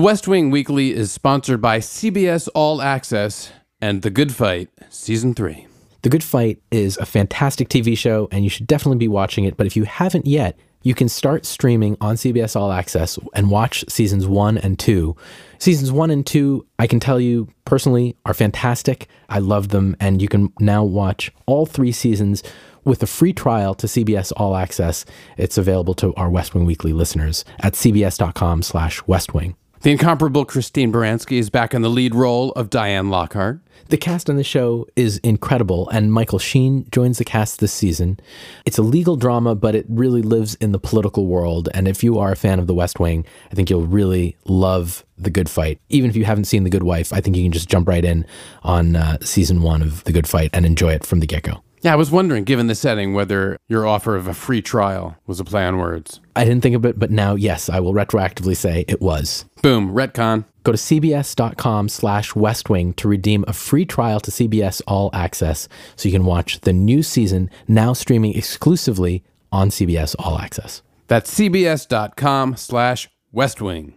The West Wing Weekly is sponsored by CBS All Access and The Good Fight, Season 3. The Good Fight is a fantastic TV show, and you should definitely be watching it. But if you haven't yet, you can start streaming on CBS All Access and watch seasons one and two. Seasons one and two, I can tell you personally, are fantastic. I love them, and you can now watch all three seasons with a free trial to CBS All Access. It's available to our West Wing Weekly listeners at cbs.com slash westwing. The incomparable Christine Baranski is back in the lead role of Diane Lockhart. The cast on the show is incredible, and Michael Sheen joins the cast this season. It's a legal drama, but it really lives in the political world. And if you are a fan of The West Wing, I think you'll really love The Good Fight. Even if you haven't seen The Good Wife, I think you can just jump right in on uh, season one of The Good Fight and enjoy it from the get go. Yeah, I was wondering, given the setting, whether your offer of a free trial was a play on words. I didn't think of it, but now, yes, I will retroactively say it was. Boom, retcon. Go to cbs.com slash westwing to redeem a free trial to CBS All Access so you can watch the new season now streaming exclusively on CBS All Access. That's cbs.com slash westwing.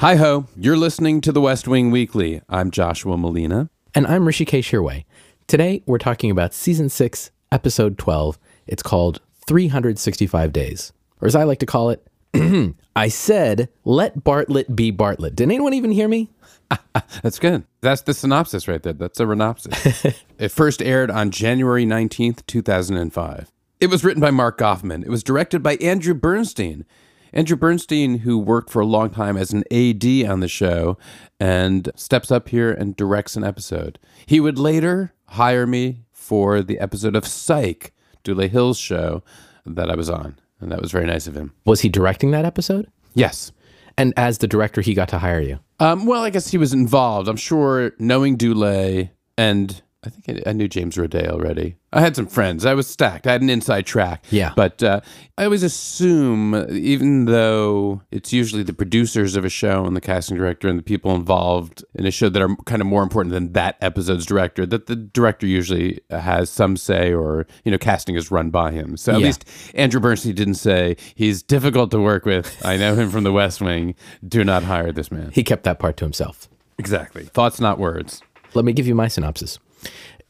Hi ho, you're listening to the West Wing Weekly. I'm Joshua Molina. And I'm Hrishikesh Hirway. Today we're talking about season 6, episode 12. It's called 365 Days. Or as I like to call it, I said, let Bartlet be Bartlet. Did anyone even hear me? That's good. That's the synopsis right there. That's a renopsis. it first aired on January 19th, 2005. It was written by Mark Goffman. It was directed by Andrew Bernstein. Andrew Bernstein, who worked for a long time as an AD on the show and steps up here and directs an episode. He would later hire me for the episode of Psych, Dule Hill's show that I was on. And that was very nice of him. Was he directing that episode? Yes. And as the director, he got to hire you. Um, well, I guess he was involved. I'm sure knowing Dule and I think I, I knew James Roday already. I had some friends. I was stacked. I had an inside track. Yeah. But uh, I always assume, even though it's usually the producers of a show and the casting director and the people involved in a show that are kind of more important than that episode's director, that the director usually has some say or, you know, casting is run by him. So at Yeah. least Andrew Bernstein didn't say, he's difficult to work with. I know him from the West Wing. Do not hire this man. He kept that part to himself. Exactly. Thoughts, not words. Let me give you my synopsis.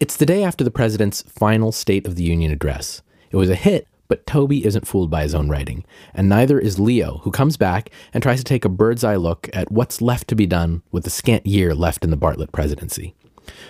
It's the day after the president's final State of the Union address. It was a hit, but Toby isn't fooled by his own writing, and neither is Leo, who comes back and tries to take a bird's eye look at what's left to be done with the scant year left in the Bartlet presidency.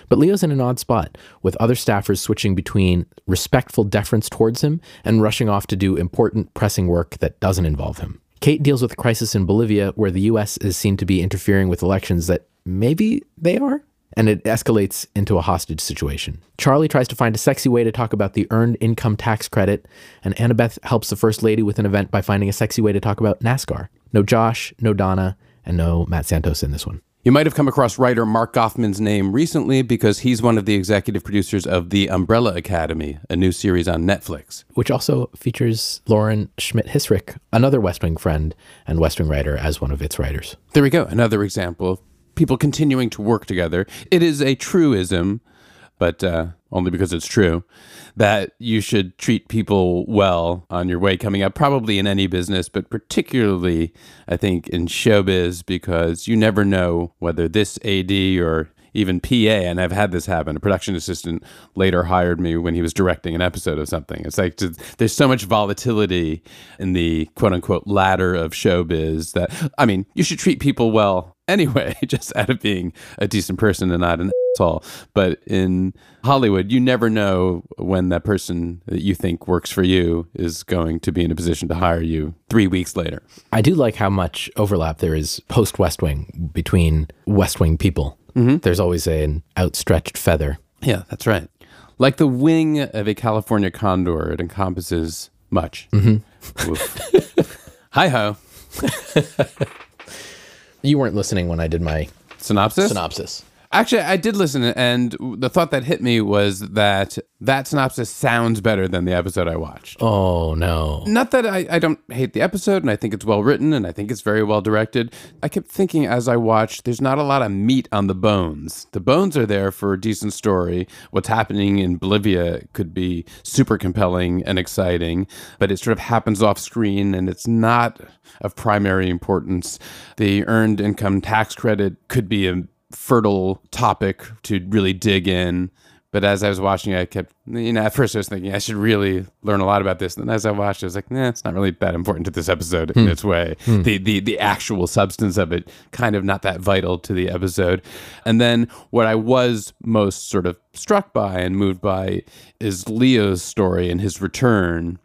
But Leo's in an odd spot, with other staffers switching between respectful deference towards him and rushing off to do important, pressing work that doesn't involve him. Kate deals with a crisis in Bolivia where the U.S. is seen to be interfering with elections that maybe they are? And it escalates into a hostage situation. Charlie tries to find a sexy way to talk about the earned income tax credit, and Annabeth helps the First Lady with an event by finding a sexy way to talk about NASCAR. No Josh, no Donna, and no Matt Santos in this one. You might have come across writer Mark Goffman's name recently because he's one of the executive producers of The Umbrella Academy, a new series on Netflix. which also features Lauren Schmidt Hissrich, another West Wing friend and West Wing writer, as one of its writers. There we go, another example of people continuing to work together. It is a truism, but uh, only because it's true, that you should treat people well on your way coming up, probably in any business, but particularly, I think, in showbiz, because you never know whether this AD or even PA, and I've had this happen. A production assistant later hired me when he was directing an episode of something. It's like there's so much volatility in the quote unquote ladder of showbiz that, I mean, you should treat people well anyway, just out of being a decent person and not an asshole. But in Hollywood, you never know when that person that you think works for you is going to be in a position to hire you three weeks later. I do like how much overlap there is post West Wing between West Wing people. There's always an outstretched feather. Yeah, that's right. Like the wing of a California condor, it encompasses much. Mm-hmm. Hi ho. You weren't listening when I did my Synopsis? synopsis. Actually, I did listen, and the thought that hit me was that that synopsis sounds better than the episode I watched. Oh no. Not that I, I don't hate the episode, and I think it's well written, and I think it's very well directed. I kept thinking as I watched, there's not a lot of meat on the bones. The bones are there for a decent story. What's happening in Bolivia could be super compelling and exciting, but it sort of happens off screen, and it's not of primary importance. The earned income tax credit could be a fertile topic to really dig in. But as I was watching, I kept, you know, at first I was thinking I should really learn a lot about this. And as I watched, I was like, nah, it's not really that important to this episode in hmm. its way. Hmm. The, the the actual substance of it, kind of not that vital to the episode. And then what I was most sort of struck by and moved by is Leo's story and his return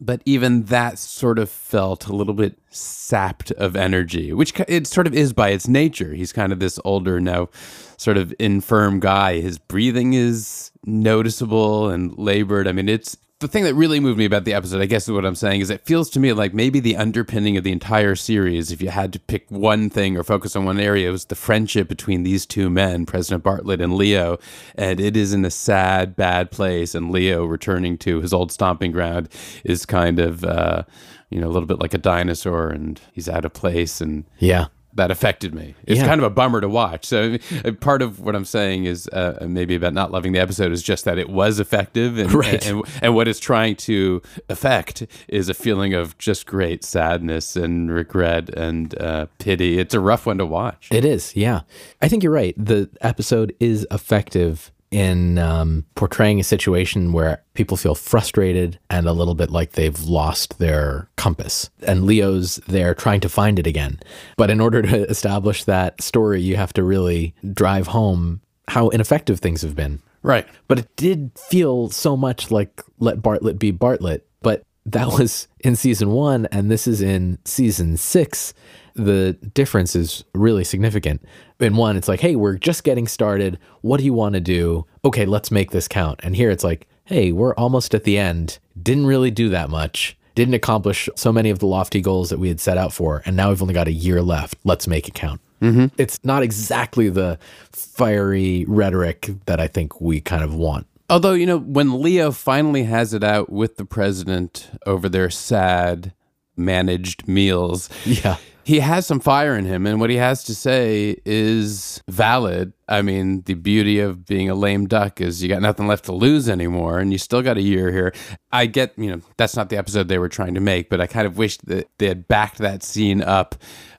but even that sort of felt a little bit sapped of energy, which it sort of is by its nature. He's kind of this older, now sort of infirm guy. His breathing is noticeable and labored. I mean, it's the thing that really moved me about the episode, I guess is what I'm saying, is it feels to me like maybe the underpinning of the entire series, if you had to pick one thing or focus on one area, was the friendship between these two men, President Bartlet and Leo. And it is in a sad, bad place. And Leo returning to his old stomping ground is kind of, uh, you know, a little bit like a dinosaur and he's out of place. And Yeah. That affected me. It's Yeah. kind of a bummer to watch. So uh, part of what I'm saying is uh, maybe about not loving the episode is just that it was effective, and, Right. and and what it's trying to affect is a feeling of just great sadness and regret and uh, pity. It's a rough one to watch. It is, yeah. I think you're right. The episode is effective in um, portraying a situation where people feel frustrated and a little bit like they've lost their compass. And Leo's there trying to find it again. But in order to establish that story, you have to really drive home how ineffective things have been. Right. But it did feel so much like let Bartlet be Bartlet. But that was in season one, and this is in season six. The difference is really significant. In one, it's like, hey, we're just getting started. What do you want to do? Okay, let's make this count. And here it's like, hey, we're almost at the end. Didn't really do that much. Didn't accomplish so many of the lofty goals that we had set out for. And now we've only got a year left. Let's make it count. Mm-hmm. It's not exactly the fiery rhetoric that I think we kind of want. Although, you know, when Leo finally has it out with the president over their sad managed meals, Yeah. He has some fire in him, and what he has to say is valid. I mean, the beauty of being a lame duck is you got nothing left to lose anymore, and you still got a year here. I get, you know, that's not the episode they were trying to make, but I kind of wish that they had backed that scene up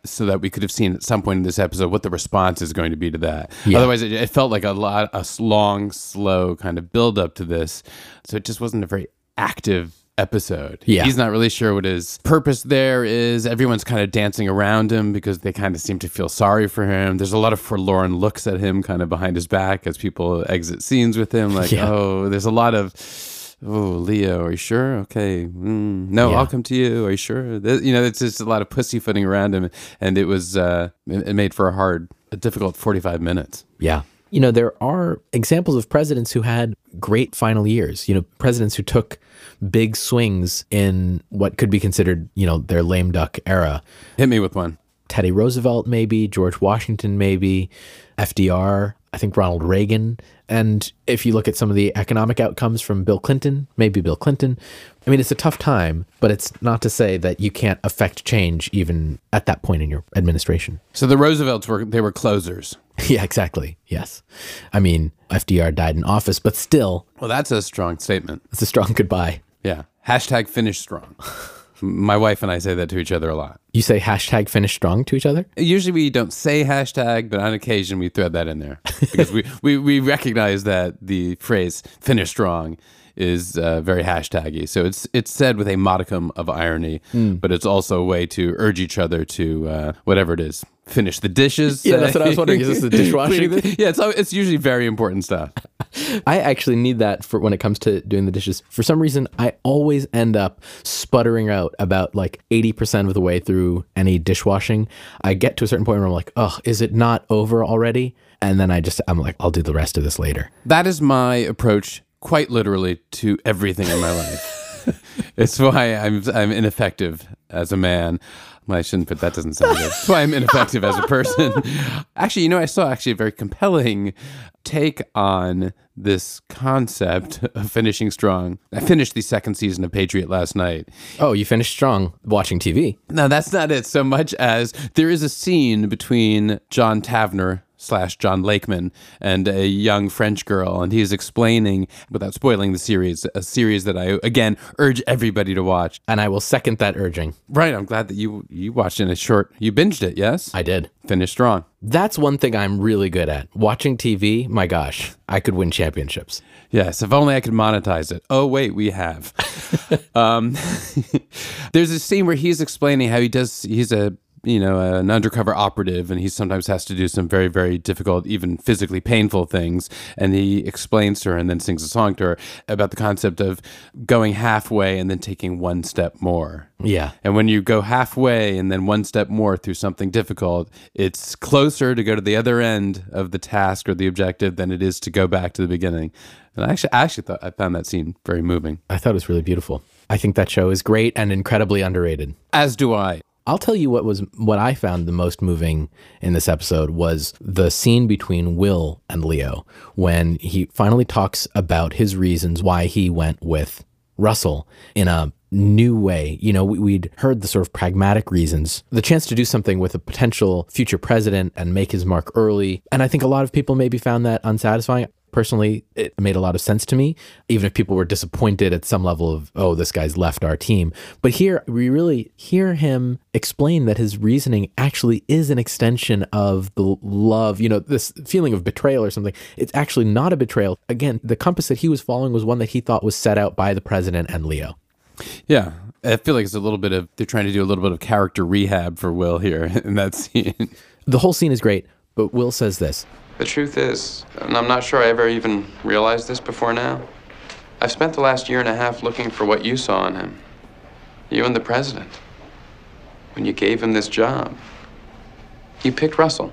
so that we could have seen at some point in this episode what the response is going to be to that. Otherwise, it, it felt like a lot, a long, slow kind of build up to this. So it just wasn't a very active episode. Yeah. He's not really sure what his purpose there is. Everyone's kind of dancing around him because they kind of seem to feel sorry for him. There's a lot of forlorn looks at him kind of behind his back as people exit scenes with him. Like, Yeah. oh, there's a lot of, oh, Leo, are you sure? Okay. Mm, no, Yeah. I'll come to you. Are you sure? Th- You know, it's just a lot of pussyfooting around him. And it was, uh, it it made for a hard, a difficult 45 minutes. Yeah. You know, there are examples of presidents who had great final years. You know, presidents who took big swings in what could be considered, you know, their lame duck era. Hit me with one. Teddy Roosevelt, maybe, George Washington, maybe, FDR, I think Ronald Reagan. And if you look at some of the economic outcomes from Bill Clinton, maybe Bill Clinton, I mean, it's a tough time, but it's not to say that you can't affect change even at that point in your administration. So the Roosevelts were, they were closers. Yeah, exactly. Yes. I mean, FDR died in office, but still, Well, that's a strong statement. it's a strong goodbye. Yeah. Hashtag finish strong. My wife and I say that to each other a lot. You say hashtag finish strong to each other? Usually we don't say hashtag, but on occasion we thread that in there because we, we, we recognize that the phrase finish strong is uh, very hashtaggy. So it's it's said with a modicum of irony, but it's also a way to urge each other to uh, whatever it is, finish the dishes. Yeah, that's what I was wondering. Is this the dishwashing? Yeah, it's, it's usually very important stuff. I actually need that for when it comes to doing the dishes. For some reason, I always end up sputtering out about like 80% of the way through any dishwashing. I get to a certain point where I'm like, oh, is it not over already? And then I just, I'm like, I'll do the rest of this later. That is my approach, quite literally, to everything in my life. it's why I'm I'm ineffective as a man. Well, I shouldn't put that doesn't sound good. That's why I'm ineffective as a person. actually, you know, I saw actually a very compelling take on this concept of finishing strong. I finished the second season of Patriot last night. Oh, you finished strong watching TV. No, that's not it so much as there is a scene between John Tavner slash John Lakeman and a young French girl, and he's explaining, without spoiling the series, a series that I again urge everybody to watch. And I will second that urging. Right, I'm glad that you you watched in a short. You binged it, yes? I did. Finished strong. That's one thing I'm really good at. Watching TV, my gosh, I could win championships. Yes, if only I could monetize it. Oh wait, we have. um, there's a scene where he's explaining how he does. He's a you know an undercover operative, and he sometimes has to do some very very difficult, even physically painful things. And he explains to her, and then sings a song to her about the concept of going halfway and then taking one step more. Yeah. And when you go halfway and then one step more through something difficult, it's closer to go to the other end of the task or the objective than it is to go back to the beginning. And I actually, I actually thought I found that scene very moving. I thought it was really beautiful. I think that show is great and incredibly underrated. As do I. I'll tell you what was what I found the most moving in this episode was the scene between Will and Leo when he finally talks about his reasons why he went with Russell in a new way. You know, we- we'd heard the sort of pragmatic reasons, the chance to do something with a potential future president and make his mark early. And I think a lot of people maybe found that unsatisfying. Personally, it made a lot of sense to me, even if people were disappointed at some level of, oh, this guy's left our team. But here, we really hear him explain that his reasoning actually is an extension of the love, you know, this feeling of betrayal or something. It's actually not a betrayal. Again, the compass that he was following was one that he thought was set out by the president and Leo. Yeah. I feel like it's a little bit of, they're trying to do a little bit of character rehab for Will here in that scene. The whole scene is great, but Will says this The truth is, and I'm not sure I ever even realized this before now, I've spent the last year and a half looking for what you saw in him. You and the president. When you gave him this job, you picked Russell.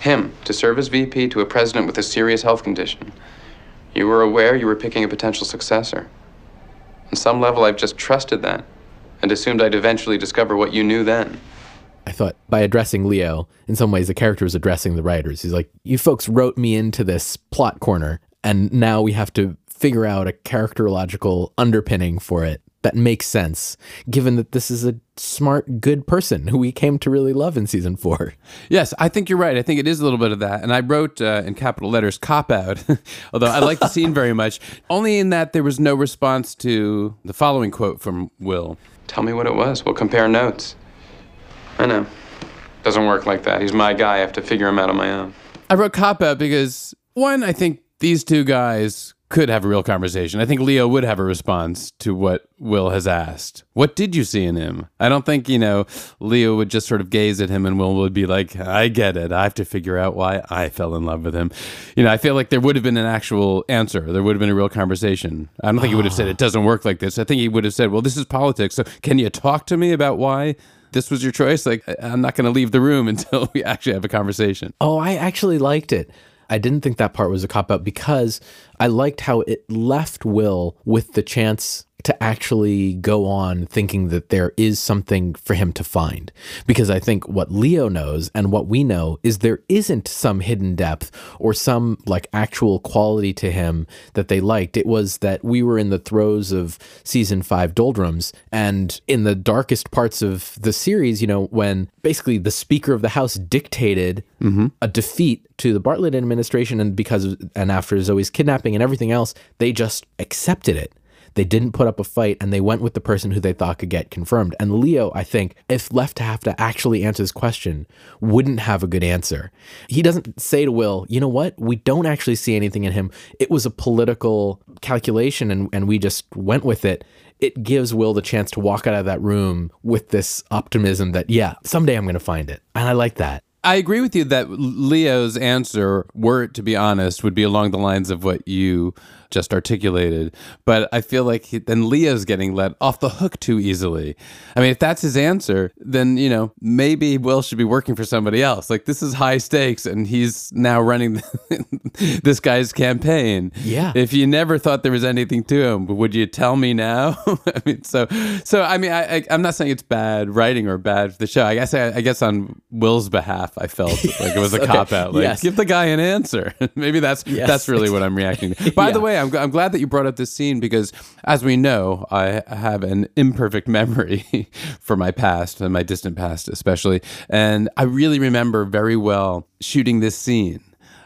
Him to serve as VP to a president with a serious health condition. You were aware you were picking a potential successor. On some level, I've just trusted that and assumed I'd eventually discover what you knew then. I thought by addressing Leo, in some ways, the character is addressing the writers. He's like, you folks wrote me into this plot corner, and now we have to figure out a characterological underpinning for it that makes sense, given that this is a smart, good person who we came to really love in season four. Yes, I think you're right. I think it is a little bit of that. And I wrote uh, in capital letters cop out, although I like the scene very much, only in that there was no response to the following quote from Will. Tell me what it was. We'll compare notes. I know. Doesn't work like that. He's my guy. I have to figure him out on my own. I wrote cop out because, one, I think these two guys could have a real conversation. I think Leo would have a response to what Will has asked. What did you see in him? I don't think, you know, Leo would just sort of gaze at him and Will would be like, I get it. I have to figure out why I fell in love with him. You know, I feel like there would have been an actual answer. There would have been a real conversation. I don't think he would have said ah. it doesn't work like this. I think he would have said, well, this is politics. So can you talk to me about why? This was your choice. Like, I'm not going to leave the room until we actually have a conversation. Oh, I actually liked it. I didn't think that part was a cop out because I liked how it left Will with the chance to actually go on thinking that there is something for him to find. Because I think what Leo knows and what we know is there isn't some hidden depth or some like actual quality to him that they liked. It was that we were in the throes of season five doldrums and in the darkest parts of the series, you know, when basically the Speaker of the House dictated mm-hmm. a defeat to the Bartlet administration and because of, and after Zoe's kidnapping and everything else, they just accepted it. They didn't put up a fight and they went with the person who they thought could get confirmed. And Leo, I think, if left to have to actually answer this question, wouldn't have a good answer. He doesn't say to Will, you know what? We don't actually see anything in him. It was a political calculation and, and we just went with it. It gives Will the chance to walk out of that room with this optimism that, yeah, someday I'm going to find it. And I like that. I agree with you that Leo's answer, were it to be honest, would be along the lines of what you just articulated. But I feel like he, then Leo's getting let off the hook too easily. I mean, if that's his answer, then, you know, maybe Will should be working for somebody else. Like, this is high stakes, and he's now running this guy's campaign. Yeah. If you never thought there was anything to him, would you tell me now? I mean, so, so I mean, I, I, I'm not saying it's bad writing or bad for the show. I guess, I, I guess on Will's behalf, I felt like it was a okay. cop out. Like, Yes. give the guy an answer. Maybe that's Yes. that's really what I'm reacting to. By the way, I'm, I'm glad that you brought up this scene because, as we know, I have an imperfect memory for my past and my distant past, especially. And I really remember very well shooting this scene.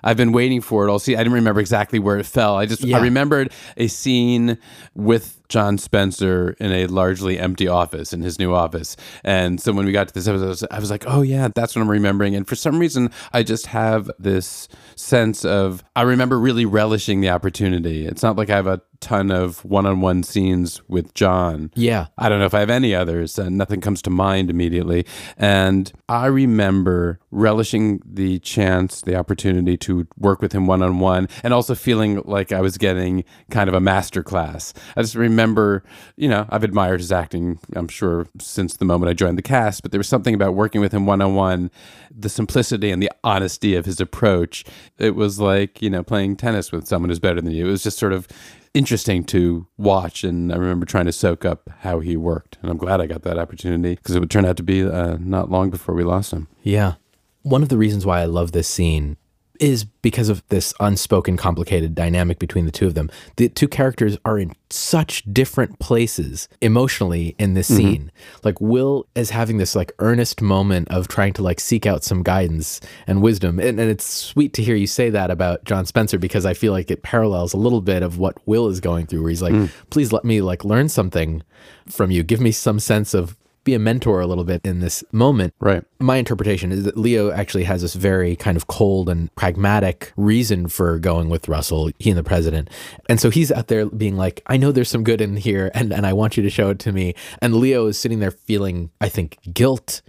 I've been waiting for it all. See, I didn't remember exactly where it fell. I just Yeah. I remembered a scene with John Spencer in a largely empty office in his new office. And so when we got to this episode, I was, I was like, oh yeah, that's what I'm remembering. And for some reason, I just have this sense of I remember really relishing the opportunity. It's not like I have a ton of one-on-one scenes with John. Yeah. I don't know if I have any others, and nothing comes to mind immediately. And I remember relishing the chance, the opportunity to work with him one on one, and also feeling like I was getting kind of a master class. I just remember, you know, I've admired his acting, I'm sure, since the moment I joined the cast, but there was something about working with him one on one, the simplicity and the honesty of his approach. It was like, you know, playing tennis with someone who's better than you. It was just sort of interesting to watch and i remember trying to soak up how he worked and i'm glad i got that opportunity because it would turn out to be uh, not long before we lost him Yeah. One of the reasons why I love this scene is because of this unspoken, complicated dynamic between the two of them. The two characters are in such different places emotionally in this mm-hmm. scene. Like Will is having this like earnest moment of trying to like seek out some guidance and wisdom. And, and it's sweet to hear you say that about John Spencer because I feel like it parallels a little bit of what Will is going through, where he's like, mm. please let me like learn something from you. Give me some sense of be a mentor a little bit in this moment. right My interpretation is that Leo actually has this very kind of cold and pragmatic reason for going with Russell, he and the president. And so he's out there being like, I know there's some good in here and, and I want you to show it to me. And Leo is sitting there feeling, I think, guilt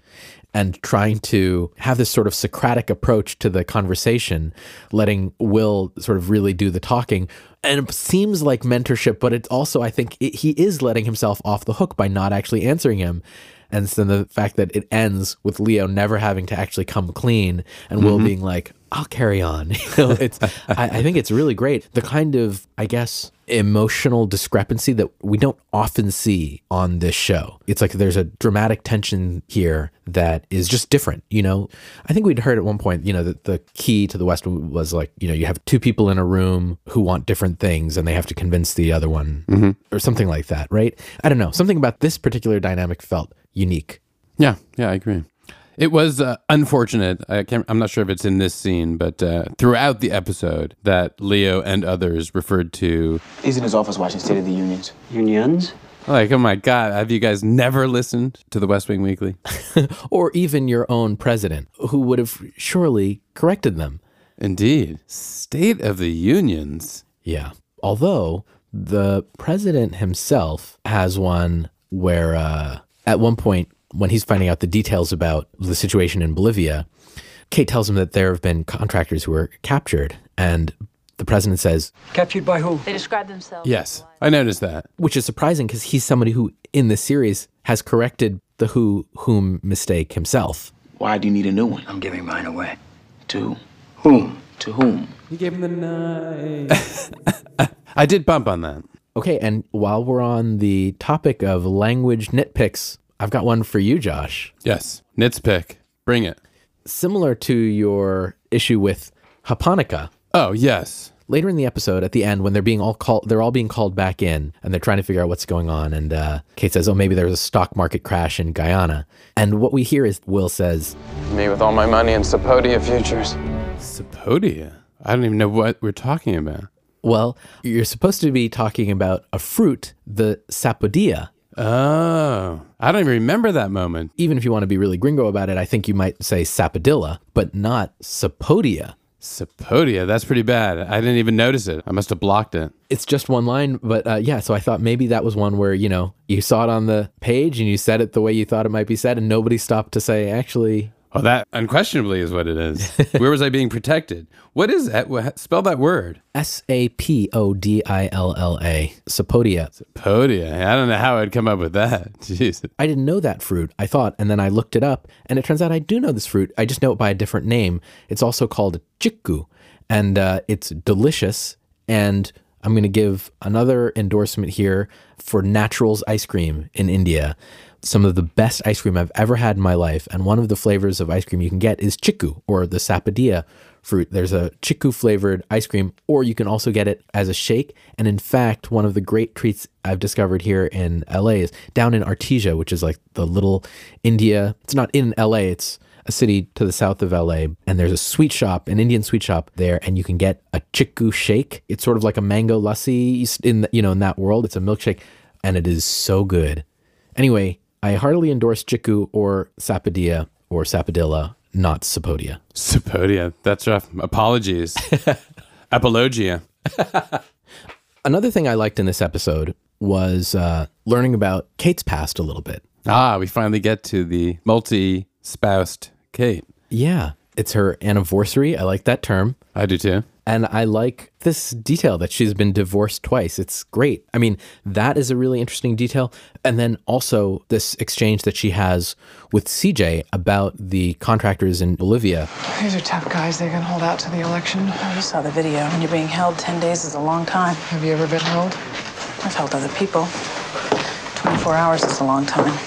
and trying to have this sort of Socratic approach to the conversation, letting Will sort of really do the talking. And it seems like mentorship, but it's also, I think, it, he is letting himself off the hook by not actually answering him. And so the fact that it ends with Leo never having to actually come clean and Will mm-hmm. being like, I'll carry on. You know, it's I, I think it's really great. The kind of, I guess, emotional discrepancy that we don't often see on this show. It's like there's a dramatic tension here that is just different, you know. I think we'd heard at one point, you know, that the key to the West was like, you know, you have two people in a room who want different things and they have to convince the other one mm-hmm. or something like that, right? I don't know. Something about this particular dynamic felt unique. yeah yeah i agree it was uh, unfortunate I can't, i'm not sure if it's in this scene but uh, throughout the episode that leo and others referred to He's in his office watching State of the Unions. Unions? like oh my god have you guys never listened to the west wing weekly or even your own president, who would have surely corrected them. indeed state of the unions Yeah. Although the president himself has one where, uh, at one point, when he's finding out the details about the situation in Bolivia, Kate tells him that there have been contractors who were captured. And the president says, Captured by who? They describe themselves. yes i noticed that which is surprising because he's somebody who, in this series, has corrected the who whom mistake himself. Why do you need a new one? I'm giving mine away. To Whom? to whom? you gave him the knife i did bump on that Okay, and while we're on the topic of language nitpicks, I've got one for you, Josh. yes nits pick bring it Similar to your issue with Haponica, oh yes later in the episode, at the end, when they're being all called, they're all being called back in, and they're trying to figure out what's going on. And uh, Kate says, "Oh, maybe there was a stock market crash in Guyana." And what we hear is Will says, Me with all my money in Sapodia futures. Sapodia. I don't even know what we're talking about. "Well, you're supposed to be talking about a fruit, the sapodilla." Oh, I don't even remember that moment. Even if you want to be really gringo about it, I think you might say sapodilla, but not sapodia. Sapodia. That's pretty bad. I didn't even notice it. I must have blocked it. it's just one line, but uh, yeah. So I thought maybe that was one where you know you saw it on the page and you said it the way you thought it might be said, and nobody stopped to say, actually, Oh, that unquestionably is what it is. Where was I being protected? What is that? Spell that word. S A P O D I L L A. Sapodia. Podia. I don't know how I'd come up with that. Jeez. I didn't know that fruit, I thought, and then I looked it up, and it turns out I do know this fruit. I just know it by a different name. It's also called chiku, and uh, it's delicious. And I'm going to give another endorsement here for Naturals ice cream in India. Some of the best ice cream I've ever had in my life, and one of the flavors of ice cream you can get is chiku or the sapadilla fruit. There's a chiku flavored ice cream, or you can also get it as a shake. And in fact, one of the great treats I've discovered here in LA is down in Artesia, which is like the little India. It's not in LA, it's a city to the south of LA. And there's a sweet shop, an Indian sweet shop there, and you can get a chiku shake. It's sort of like a mango lassi in the, you know in that world. It's a milkshake, and it is so good. Anyway, I heartily endorse chiku or sapadilla or sapadilla, not sapodia. Sapodia. That's rough. Apologies. Apologia. Another thing I liked in this episode was uh, learning about Kate's past a little bit. Ah, we finally get to the multi spoused Kate. Yeah, it's her anniversary. I like that term. I do too. And I like this detail that she's been divorced twice. It's great. I mean, that is a really interesting detail. And then also this exchange that she has with CJ about the contractors in Bolivia. These are tough guys. They can hold out to the election. Oh, you saw the video. When you're being held 10 days is a long time. Have you ever been held? I've held other people. 24 hours is a long time.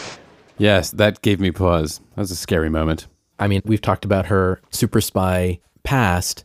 Yes, that gave me pause. That was a scary moment. I mean, we've talked about her super spy past,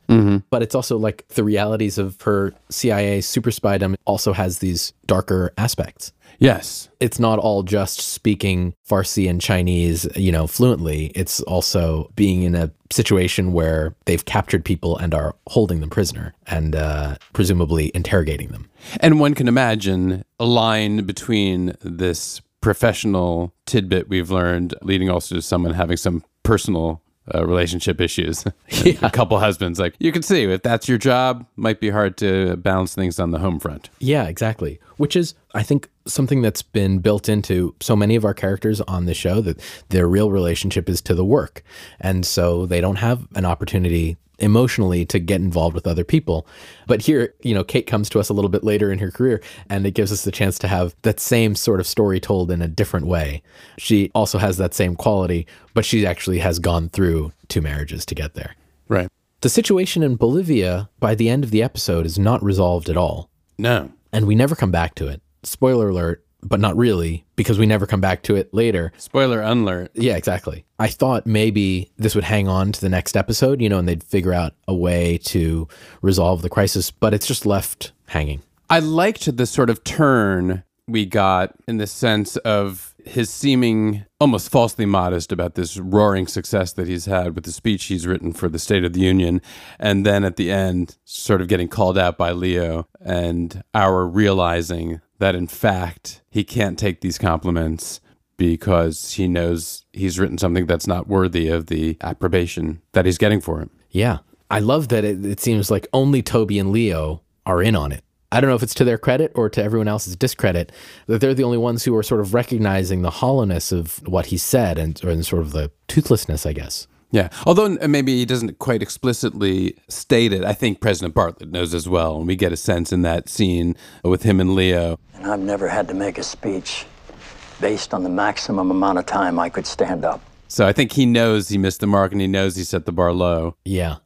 but it's also like the realities of her CIA super spydom also has these darker aspects. Yes. It's not all just speaking Farsi and Chinese, you know, fluently. It's also being in a situation where they've captured people and are holding them prisoner and uh, presumably interrogating them. And one can imagine a line between this professional tidbit we've learned, leading also to someone having some personal uh, relationship issues. a couple husbands, like you can see, if that's your job, might be hard to balance things on the home front. Yeah, exactly. Which is, I think, something that's been built into so many of our characters on the show that their real relationship is to the work. And so they don't have an opportunity emotionally to get involved with other people. But here, you know, Kate comes to us a little bit later in her career and it gives us the chance to have that same sort of story told in a different way. She also has that same quality, but she actually has gone through two marriages to get there. Right. The situation in Bolivia by the end of the episode is not resolved at all No. and we never come back to it. Spoiler alert, but not really, because we never come back to it later. Spoiler alert. Yeah, exactly. I thought maybe this would hang on to the next episode, you know, and they'd figure out a way to resolve the crisis, but it's just left hanging. I liked the sort of turn we got in the sense of his seeming almost falsely modest about this roaring success that he's had with the speech he's written for the State of the Union. And then at the end, sort of getting called out by Leo and our realizing that in fact he can't take these compliments because he knows he's written something that's not worthy of the approbation that he's getting for him. Yeah. I love that it, it seems like only Toby and Leo are in on it. I don't know if it's to their credit or to everyone else's discredit that they're the only ones who are sort of recognizing the hollowness of what he said and, and sort of the toothlessness, I guess. Yeah. Although maybe he doesn't quite explicitly state it, I think President Bartlet knows as well. And we get a sense in that scene with him and Leo. And I've never had to make a speech based on the maximum amount of time I could stand up. So I think he knows he missed the mark and he knows he set the bar low. Yeah.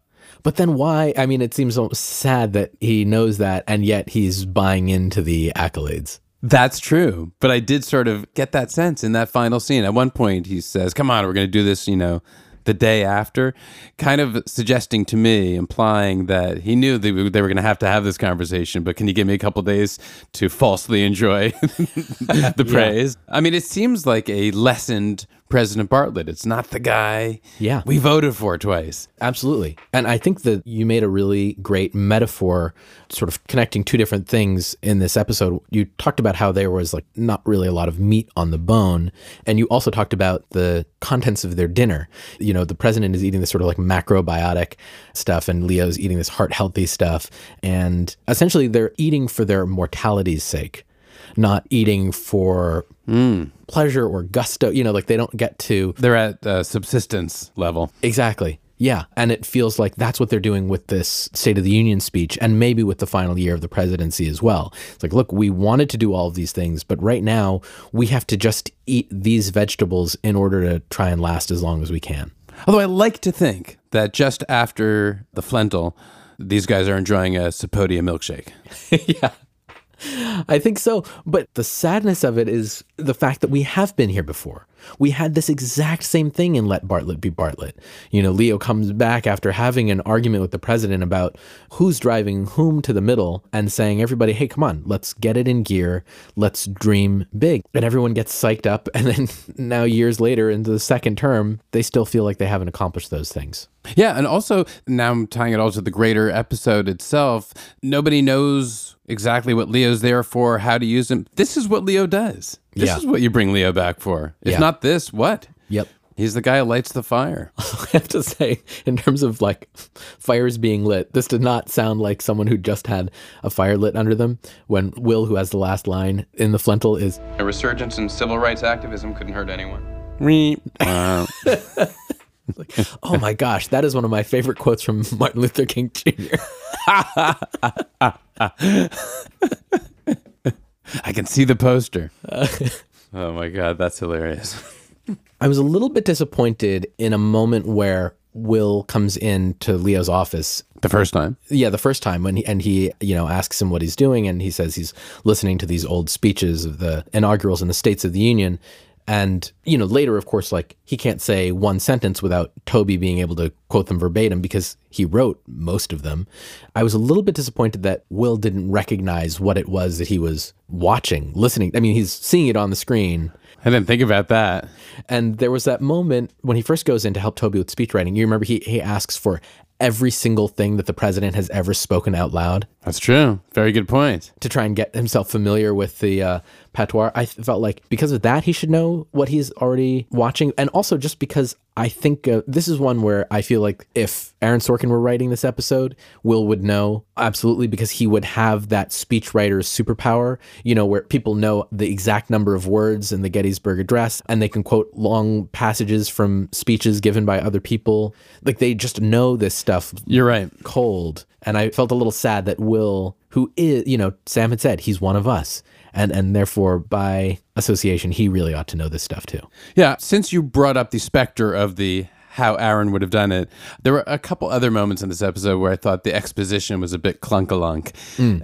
But then why? I mean, it seems almost sad that he knows that and yet he's buying into the accolades. That's true. But I did sort of get that sense in that final scene. At one point, he says, Come on, we're going to do this, you know, the day after, kind of suggesting to me, implying that he knew they, they were going to have to have this conversation, but can you give me a couple days to falsely enjoy the praise? I mean, it seems like a lessened President Bartlet. It's not the guy Yeah. we voted for twice. Absolutely. And I think that you made a really great metaphor, sort of connecting two different things in this episode. You talked about how there was like not really a lot of meat on the bone. And you also talked about the contents of their dinner. You know, the president is eating this sort of like macrobiotic stuff, and Leo's eating this heart healthy stuff. And essentially, they're eating for their mortality's sake not eating for pleasure or gusto. You know, like they don't get to They're at uh, subsistence level. Exactly. Yeah. And it feels like that's what they're doing with this State of the Union speech and maybe with the final year of the presidency as well. It's like, look, we wanted to do all of these things, but right now we have to just eat these vegetables in order to try and last as long as we can. Although I like to think that just after the Flentel, these guys are enjoying a Sapodia milkshake. yeah. I think so. But the sadness of it is the fact that we have been here before. We had this exact same thing in Let Bartlet Be Bartlet. You know, Leo comes back after having an argument with the president about who's driving whom to the middle and saying, everybody, hey, come on, let's get it in gear. Let's dream big. And everyone gets psyched up. And then now, years later, into the second term, they still feel like they haven't accomplished those things. Yeah, and also now I'm tying it all to the greater episode itself. Nobody knows exactly what Leo's there for, how to use him. This is what Leo does. This Yeah. is what you bring Leo back for. If Yeah. not this, what? Yep. He's the guy who lights the fire. I have to say, in terms of like fires being lit, this did not sound like someone who just had a fire lit under them. When Will, who has the last line in the Flentel, is A resurgence in civil rights activism couldn't hurt anyone. Wow. Like, oh my gosh, that is one of my favorite quotes from Martin Luther King Jr. I can see the poster. oh my god, that's hilarious. I was a little bit disappointed in a moment where Will comes into Leo's office. The first time. Yeah, the first time when he and he, you know, asks him what he's doing, and he says he's listening to these old speeches of the inaugurals in the States of the Union. And, you know, later, of course, like he can't say one sentence without Toby being able to quote them verbatim because he wrote most of them. I was a little bit disappointed that Will didn't recognize what it was that he was watching, listening. I mean, he's seeing it on the screen. I didn't think about that. And there was that moment when he first goes in to help Toby with speech writing. You remember he, he asks for every single thing that the president has ever spoken out loud That's true. Very good point. to try and get himself familiar with the uh, patois. I felt like because of that, he should know what he's already watching. And also just because I think uh, this is one where I feel like if Aaron Sorkin were writing this episode, Will would know absolutely because he would have that speechwriter's superpower, you know, where people know the exact number of words in the Gettysburg Address and they can quote long passages from speeches given by other people. Like they just know this stuff You're right. cold. And I felt a little sad that Will, who is, you know, Sam had said he's one of us. And, and therefore, by association, he really ought to know this stuff too. Yeah, since you brought up the specter of the how Aaron would have done it, there were a couple other moments in this episode where I thought the exposition was a bit clunkalunk.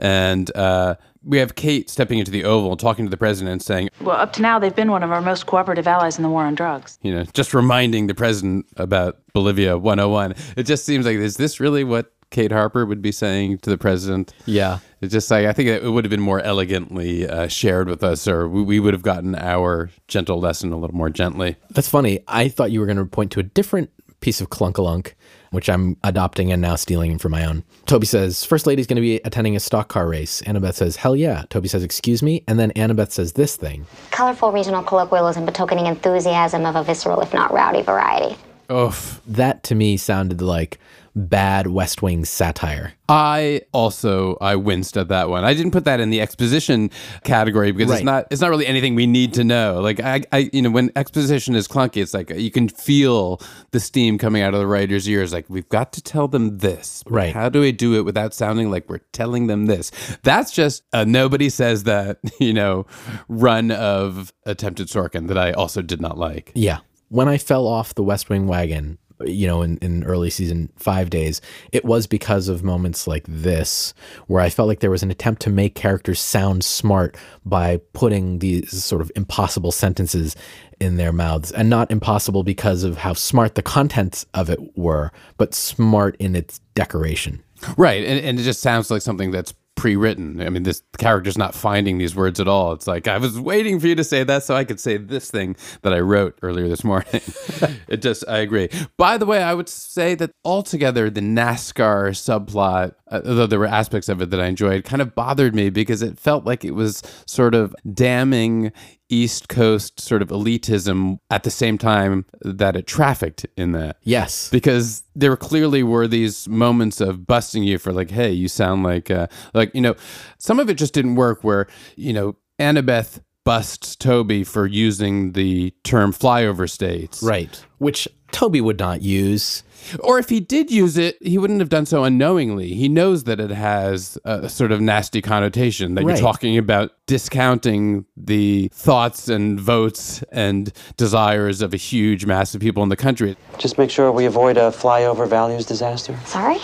And uh, we have Kate stepping into the Oval, talking to the president, saying, Well, up to now, they've been one of our most cooperative allies in the war on drugs. you know, just reminding the president about Bolivia 101. It just seems like, is this really what Kate Harper would be saying to the president? Yeah. It's just like, I think it would have been more elegantly uh, shared with us, or we, we would have gotten our gentle lesson a little more gently. That's funny. I thought you were going to point to a different piece of clunkalunk, which I'm adopting and now stealing for my own. Toby says, First Lady's going to be attending a stock car race. Annabeth says, Hell yeah. Toby says, Excuse me. And then Annabeth says this thing. Colorful regional colloquialism betokening enthusiasm of a visceral, if not rowdy, variety. Oof. That to me sounded like bad West Wing satire. I also I winced at that one. I didn't put that in the exposition category because Right. it's not it's not really anything we need to know. Like I, I you know when exposition is clunky, it's like you can feel the steam coming out of the writer's ears. Like we've got to tell them this. Right. How do we do it without sounding like we're telling them this? That's just a nobody says that you know run of attempted Sorkin that I also did not like. Yeah. When I fell off the West Wing wagon, you know, in, in early season five days, it was because of moments like this, where I felt like there was an attempt to make characters sound smart by putting these sort of impossible sentences in their mouths. And not impossible because of how smart the contents of it were, but smart in its decoration. Right, and, and it just sounds like something that's pre-written. I mean, this character's not finding these words at all. It's like I was waiting for you to say that so I could say this thing that I wrote earlier this morning. it just, I agree. By the way, I would say that altogether the NASCAR subplot, uh, though there were aspects of it that I enjoyed, kind of bothered me because it felt like it was sort of damning East Coast sort of elitism at the same time that it trafficked in that Yes. because there clearly were these moments of busting you for like hey you sound like uh, like you know some of it just didn't work where you know Annabeth busts Toby for using the term flyover states. Right. Which Toby would not use. Or if he did use it, he wouldn't have done so unknowingly. He knows that it has a sort of nasty connotation, that Right. you're talking about discounting the thoughts and votes and desires of a huge mass of people in the country. Just make sure we avoid a flyover values disaster. Sorry?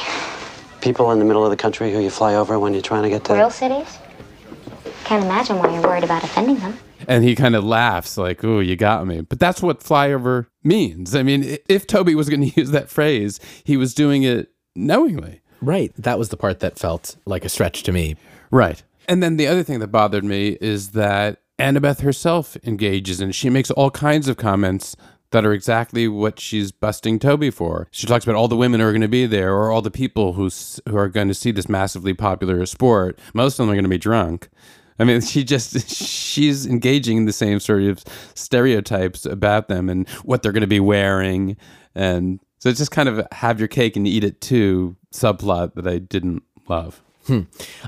People in the middle of the country who you fly over when you're trying to get to. Real cities? Can't imagine why you're worried about offending them. And he kind of laughs, like, "Oh, you got me." But that's what flyover means. I mean, if Toby was going to use that phrase, he was doing it knowingly. Right. That was the part that felt like a stretch to me. Right. And then the other thing that bothered me is that Annabeth herself engages and she makes all kinds of comments that are exactly what she's busting Toby for. She talks about all the women who are going to be there or all the people who's, who are going to see this massively popular sport. Most of them are going to be drunk. I mean, she just she's engaging in the same sort of stereotypes about them and what they're going to be wearing and so it's just kind of have your cake and eat it too subplot that I didn't love. Hmm.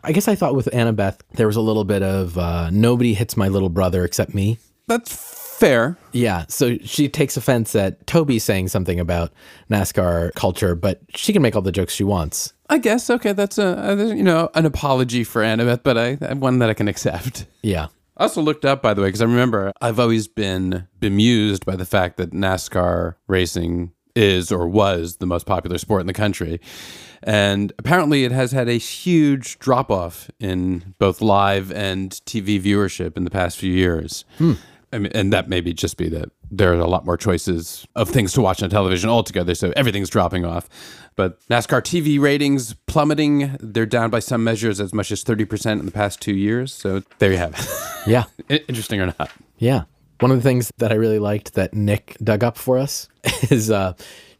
I guess I thought with Annabeth, there was a little bit of uh, nobody hits my little brother except me. That's fair. Yeah. So she takes offense at Toby saying something about NASCAR culture, but she can make all the jokes she wants. I guess okay. That's a, uh, a you know an apology for Annabeth, but I uh, one that I can accept. Yeah. I also looked up, by the way, because I remember I've always been bemused by the fact that NASCAR racing is or was the most popular sport in the country. And apparently, it has had a huge drop off in both live and TV viewership in the past few years. Hmm. I mean, and that maybe just be that there are a lot more choices of things to watch on television altogether, so everything's dropping off. But NASCAR TV ratings plummeting. They're down by some measures as much as 30% in the past two years. So there you have it. Yeah. Interesting or not. Yeah. One of the things that I really liked that Nick dug up for us is uh,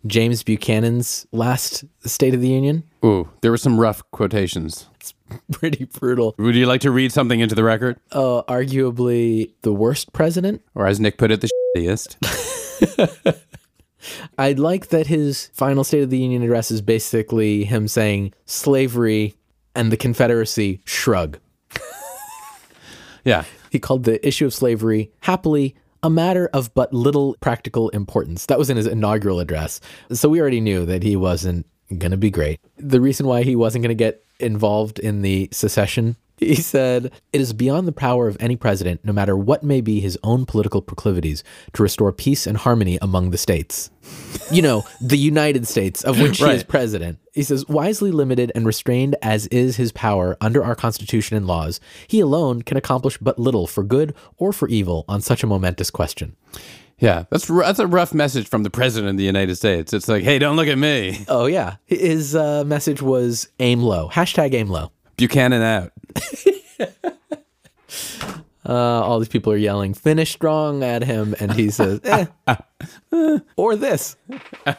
James Buchanan's last State of the Union. Ooh, there were some rough quotations. It's pretty brutal. Would you like to read something into the record? Uh, arguably the worst president. Or as Nick put it, the shittiest? I'd like that his final State of the Union address is basically him saying slavery and the Confederacy shrug. yeah. He called the issue of slavery happily a matter of but little practical importance. That was in his inaugural address. So we already knew that he wasn't going to be great. The reason why he wasn't going to get involved in the secession, he said, it is beyond the power of any president, no matter what may be his own political proclivities, to restore peace and harmony among the states. You know, the United States, of which he is president. He says, wisely limited and restrained as is his power under our Constitution and laws, he alone can accomplish but little for good or for evil on such a momentous question. Yeah, that's that's a rough message from the president of the United States. It's like, hey, don't look at me. Oh, yeah. His uh, message was aim low. Hashtag aim low. Buchanan out. Uh, all these people are yelling, finish strong at him. And he says, eh, eh, or this.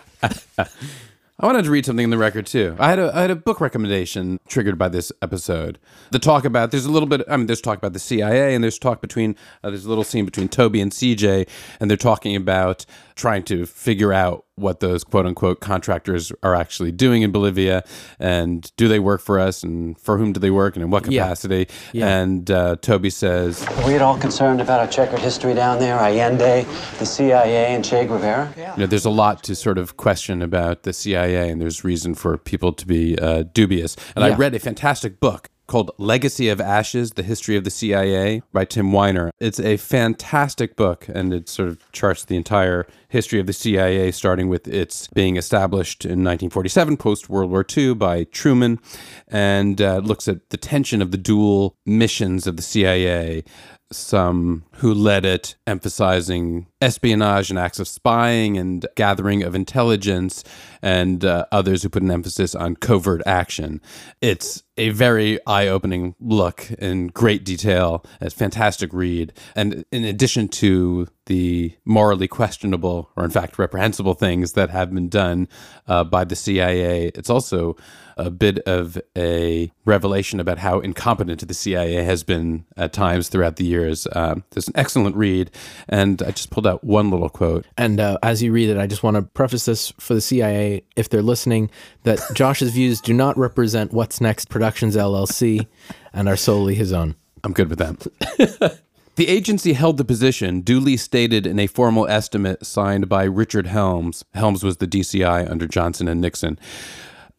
I wanted to read something in the record too. I had a I had a book recommendation triggered by this episode. The talk about there's a little bit. I mean, there's talk about the CIA and there's talk between uh, there's a little scene between Toby and CJ, and they're talking about trying to figure out what those quote unquote contractors are actually doing in Bolivia, and do they work for us, and for whom do they work, and in what capacity. Yeah. And uh, Toby says, Are we at all concerned about our checkered history down there? Allende, the CIA, and Che Guevara? Yeah. you know, there's a lot to sort of question about the CIA, and there's reason for people to be uh, dubious. And I read a fantastic book called Legacy of Ashes The History of the CIA by Tim Weiner. It's a fantastic book, and it sort of charts the entire history of the CIA, starting with its being established in 1947, post World War II, by Truman, and uh, looks at the tension of the dual missions of the CIA some who led it, emphasizing espionage and acts of spying and gathering of intelligence, and uh, others who put an emphasis on covert action. It's a very eye opening look in great detail, It's a fantastic read. And in addition to the morally questionable, or in fact reprehensible things that have been done uh, by the CIA, it's also a bit of a revelation about how incompetent the CIA has been at times throughout the years. Um, there's an excellent read, and I just pulled out one little quote. And uh, as you read it, I just want to preface this for the CIA, if they're listening, that Josh's views do not represent What's Next Productions LLC and are solely his own. I'm good with that. the agency held the position duly stated in a formal estimate signed by Richard Helms. Helms was the DCI under Johnson and Nixon.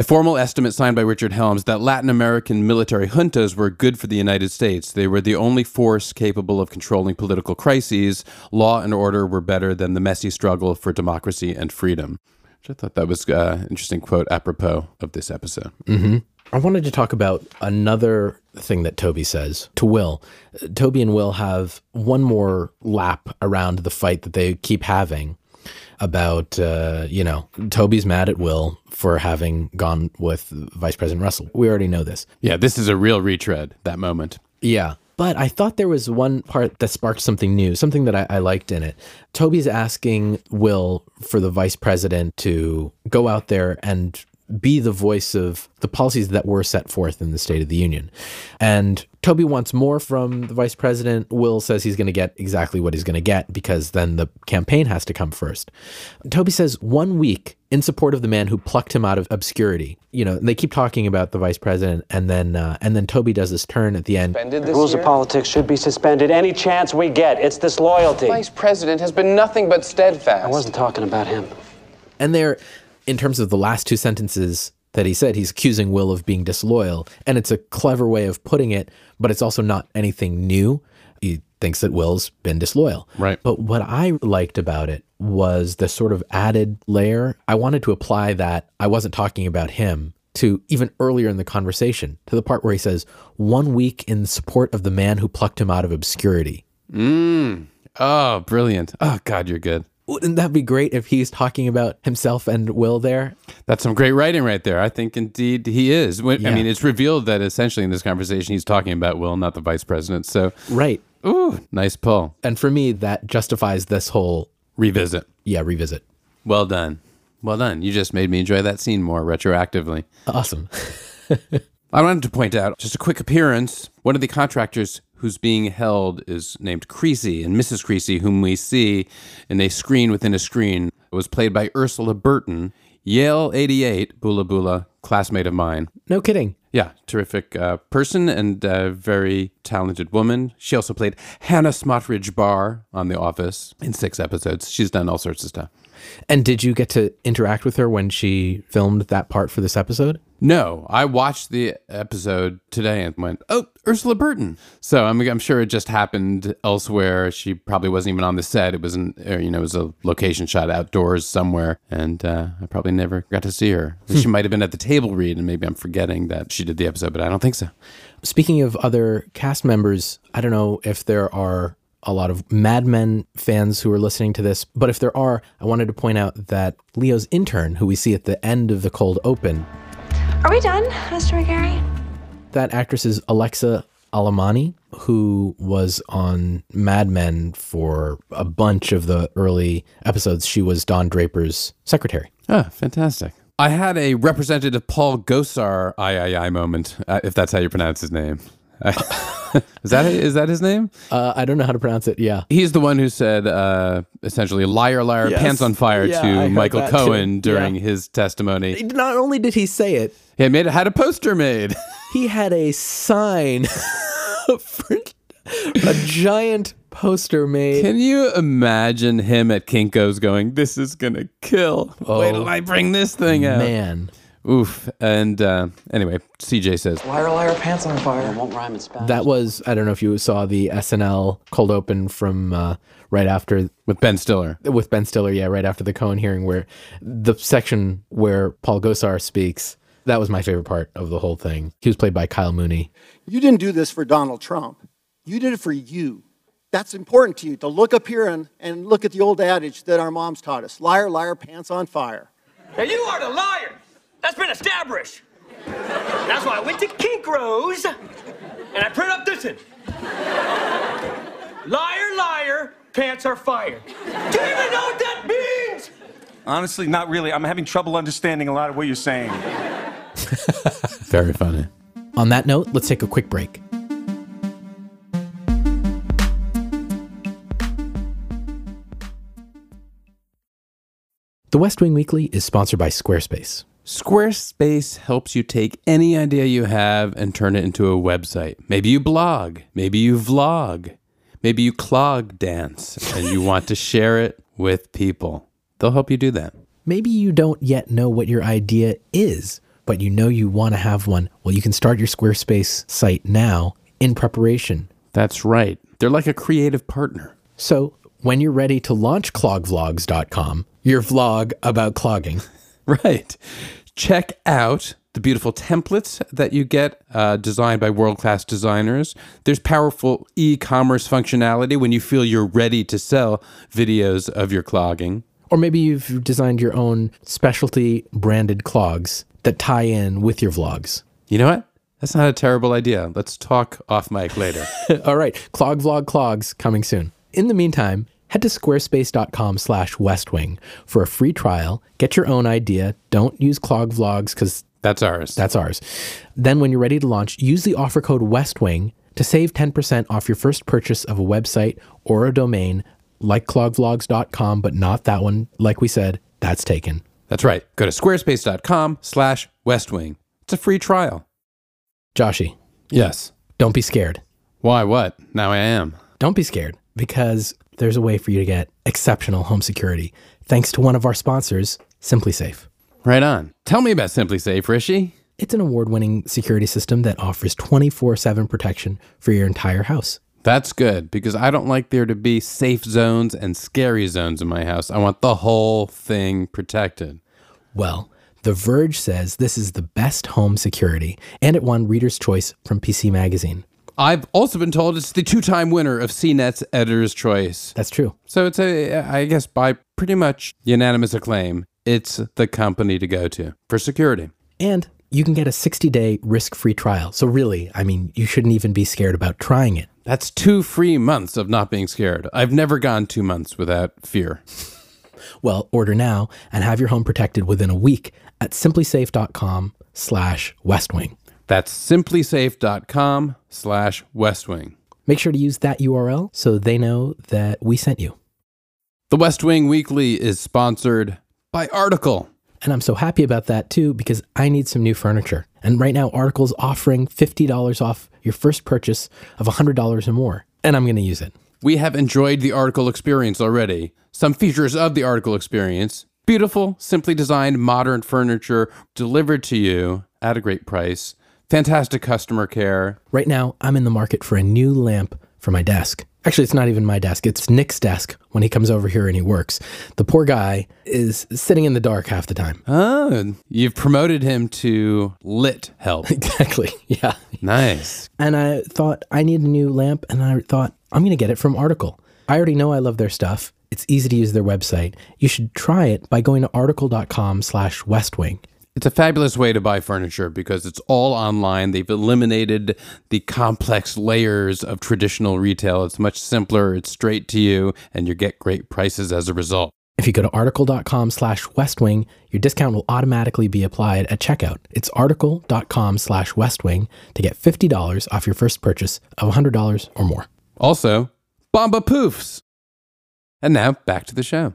A formal estimate signed by Richard Helms that Latin American military juntas were good for the United States. They were the only force capable of controlling political crises. Law and order were better than the messy struggle for democracy and freedom. Which I thought that was an uh, interesting quote apropos of this episode. Mm-hmm. I wanted to talk about another thing that Toby says to Will. Toby and Will have one more lap around the fight that they keep having about, uh, you know, Toby's mad at Will for having gone with Vice President Russell. We already know this. Yeah, this is a real retread, that moment. Yeah. But I thought there was one part that sparked something new, something that I, I, liked in it. Toby's asking Will for the vice president to go out there and be the voice of the policies that were set forth in the State of the Union. And Toby wants more from the vice president. Will says he's going to get exactly what he's going to get because then the campaign has to come first. Toby says one week in support of the man who plucked him out of obscurity. You know, they keep talking about the vice president, and then uh, and then Toby does this turn at the end. The rules year? of politics should be suspended any chance we get. It's disloyalty. The vice president has been nothing but steadfast. I wasn't talking about him. And they're in terms of the last two sentences that he said, he's accusing Will of being disloyal. And it's a clever way of putting it, but it's also not anything new. He thinks that Will's been disloyal. Right. But what I liked about it was the sort of added layer. I wanted to apply that. I wasn't talking about him to even earlier in the conversation, to the part where he says, one week in support of the man who plucked him out of obscurity. Mm. Oh, brilliant. Oh, God, you're good. Wouldn't that be great if he's talking about himself and Will there? That's some great writing right there. I think indeed he is. When, yeah. I mean, it's revealed that essentially in this conversation he's talking about Will, not the vice president. So, right. Ooh, nice pull. And for me, that justifies this whole revisit. Yeah, revisit. Well done. Well done. You just made me enjoy that scene more retroactively. Awesome. I wanted to point out just a quick appearance. One of the contractors who's being held is named Creasy, and Mrs. Creasy, whom we see in a screen within a screen, was played by Ursula Burton, Yale 88, Boola Boola, classmate of mine. No kidding. Yeah, terrific uh, person and uh, very talented woman. She also played Hannah Smoterich Barr on The Office in six episodes. She's done all sorts of stuff. And did you get to interact with her when she filmed that part for this episode? No, I watched the episode today and went, "Oh, Ursula Burton." So I'm, I'm sure it just happened elsewhere. She probably wasn't even on the set. It was an, you know, it was a location shot outdoors somewhere, and uh, I probably never got to see her. she might have been at the table read, and maybe I'm forgetting that she did the episode, but I don't think so. Speaking of other cast members, I don't know if there are a lot of Mad Men fans who are listening to this, but if there are, I wanted to point out that Leo's intern, who we see at the end of the cold open. Are we done, Mr. McGarry? That actress is Alexa Alemanni, who was on Mad Men for a bunch of the early episodes. She was Don Draper's secretary. Ah, fantastic. I had a Representative Paul Gosar I, I, I moment, uh, if that's how you pronounce his name. Is that is that his name? Uh, I don't know how to pronounce it. Yeah, he's the one who said uh, essentially "liar, liar, yes. pants on fire" yeah, to Michael Cohen too. during yeah. his testimony. Not only did he say it, he made had a poster made. he had a sign for a giant poster made. Can you imagine him at Kinko's going, "This is gonna kill"? Oh, Wait till I bring this thing out, man. Oof. And uh, anyway, CJ says, Liar, liar, pants on fire. It won't rhyme in Spanish. That was, I don't know if you saw the SNL cold open from uh, right after. With Ben Stiller. With Ben Stiller, yeah, right after the Cohen hearing, where the section where Paul Gosar speaks, that was my favorite part of the whole thing. He was played by Kyle Mooney. You didn't do this for Donald Trump, you did it for you. That's important to you to look up here and, and look at the old adage that our moms taught us liar, liar, pants on fire. Now, you are the liar. That's been established. That's why I went to Kink Rose and I printed up this one. Liar, liar, pants are fire. Do you even know what that means? Honestly, not really. I'm having trouble understanding a lot of what you're saying. Very funny. On that note, let's take a quick break. The West Wing Weekly is sponsored by Squarespace. Squarespace helps you take any idea you have and turn it into a website. Maybe you blog, maybe you vlog, maybe you clog dance and you want to share it with people. They'll help you do that. Maybe you don't yet know what your idea is, but you know you want to have one. Well, you can start your Squarespace site now in preparation. That's right. They're like a creative partner. So when you're ready to launch clogvlogs.com, your vlog about clogging, Right. Check out the beautiful templates that you get uh, designed by world class designers. There's powerful e commerce functionality when you feel you're ready to sell videos of your clogging. or maybe you've designed your own specialty branded clogs that tie in with your vlogs. You know what? That's not a terrible idea. Let's talk off mic later. All right, clog vlog clogs coming soon. In the meantime, head to squarespace.com slash westwing for a free trial. Get your own idea. Don't use clog vlogs because That's ours. that's ours. Then when you're ready to launch, use the offer code westwing to save 10% off your first purchase of a website or a domain like clogvlogs.com, but not that one. Like we said, that's taken. That's right. Go to squarespace.com slash westwing. It's a free trial. Joshy, Yes. don't be scared. Why? What? Now I am. Don't be scared because there's a way for you to get exceptional home security thanks to one of our sponsors, SimpliSafe. Right on. Tell me about Simply Safe, Hrishi. It's an award winning security system that offers 24 7 protection for your entire house. That's good because I don't like there to be safe zones and scary zones in my house. I want the whole thing protected. Well, The Verge says this is the best home security, and it won Reader's Choice from PC Magazine. I've also been told it's the two time winner of CNET's Editor's Choice. That's true. So it's a, I guess, by pretty much unanimous acclaim, it's the company to go to for security. And you can get a 60 day risk free trial. So, really, I mean, you shouldn't even be scared about trying it. That's two free months of not being scared. I've never gone two months without fear. Well, order now and have your home protected within a week at simplisafe.com slash westwing. That's simplisafe.com slash westwing. Make sure to use that URL so they know that we sent you. The West Wing Weekly is sponsored by Article. And I'm so happy about that too because I need some new furniture. And right now, Article's offering $50 off your first purchase of $100 or more. And I'm going to use it. We have enjoyed the Article experience already. Some features of the Article experience beautiful, simply designed modern furniture delivered to you at a great price, fantastic customer care. Right now, I'm in the market for a new lamp for my desk. Actually, it's not even my desk, it's Nick's desk when he comes over here and he works. The poor guy is sitting in the dark half the time. Oh, you've promoted him to lit help. Exactly. Yeah. nice. And I thought I need a new lamp, and I thought I'm going to get it from Article. I already know I love their stuff. It's easy to use their website. You should try it by going to article.com slash westwing. It's a fabulous way to buy furniture because it's all online. They've eliminated the complex layers of traditional retail. It's much simpler, it's straight to you, and you get great prices as a result. If you go to article.com slash westwing, your discount will automatically be applied at checkout. It's article.com slash westwing to get $50 off your first purchase of $100 or more. Also, Bomba Poofs. And now back to the show.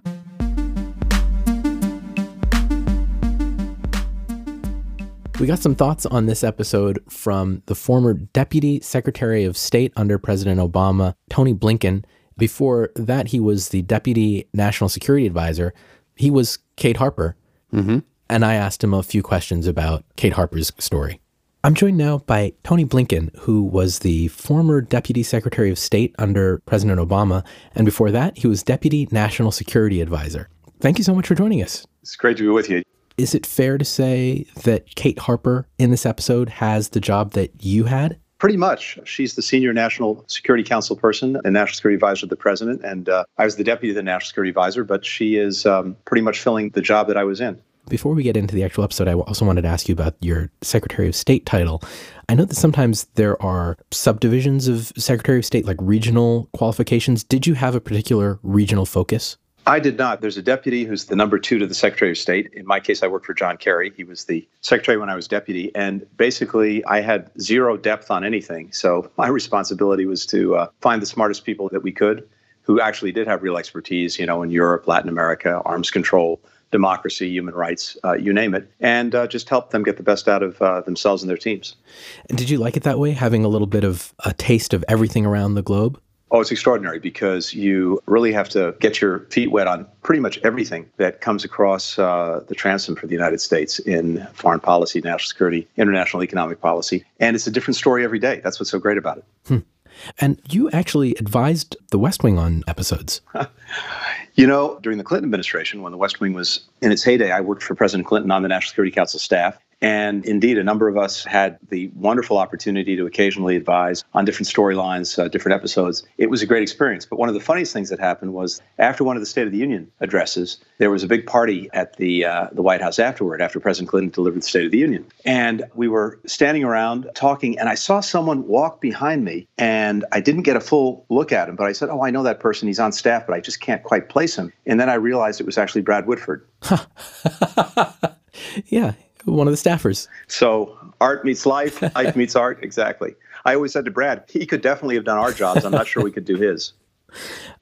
We got some thoughts on this episode from the former Deputy Secretary of State under President Obama, Tony Blinken. Before that, he was the Deputy National Security Advisor. He was Kate Harper. Mm-hmm. And I asked him a few questions about Kate Harper's story. I'm joined now by Tony Blinken, who was the former Deputy Secretary of State under President Obama. And before that, he was Deputy National Security Advisor. Thank you so much for joining us. It's great to be with you. Is it fair to say that Kate Harper in this episode has the job that you had? Pretty much. She's the senior National Security Council person and National Security Advisor to the President. And uh, I was the deputy to the National Security Advisor, but she is um, pretty much filling the job that I was in. Before we get into the actual episode, I also wanted to ask you about your Secretary of State title. I know that sometimes there are subdivisions of Secretary of State, like regional qualifications. Did you have a particular regional focus? I did not. There's a deputy who's the number two to the Secretary of State. In my case, I worked for John Kerry. He was the secretary when I was deputy. And basically, I had zero depth on anything. So my responsibility was to uh, find the smartest people that we could who actually did have real expertise, you know, in Europe, Latin America, arms control, democracy, human rights, uh, you name it, and uh, just help them get the best out of uh, themselves and their teams. And did you like it that way, having a little bit of a taste of everything around the globe? Oh, it's extraordinary because you really have to get your feet wet on pretty much everything that comes across uh, the transom for the United States in foreign policy, national security, international economic policy. And it's a different story every day. That's what's so great about it. Hmm. And you actually advised the West Wing on episodes. you know, during the Clinton administration, when the West Wing was in its heyday, I worked for President Clinton on the National Security Council staff. And indeed, a number of us had the wonderful opportunity to occasionally advise on different storylines, uh, different episodes. It was a great experience. But one of the funniest things that happened was after one of the State of the Union addresses, there was a big party at the uh, the White House afterward, after President Clinton delivered the State of the Union. And we were standing around talking, and I saw someone walk behind me, and I didn't get a full look at him, but I said, "Oh, I know that person. He's on staff, but I just can't quite place him." And then I realized it was actually Brad Whitford. yeah, one of the staffers. So art meets life, life meets art. Exactly. I always said to Brad, he could definitely have done our jobs. I'm not sure we could do his.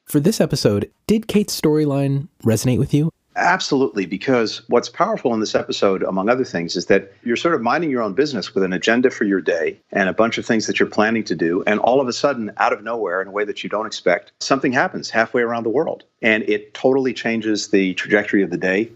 For this episode, did Kate's storyline resonate with you? Absolutely, because what's powerful in this episode, among other things, is that you're sort of minding your own business with an agenda for your day and a bunch of things that you're planning to do. And all of a sudden, out of nowhere, in a way that you don't expect, something happens halfway around the world. And it totally changes the trajectory of the day.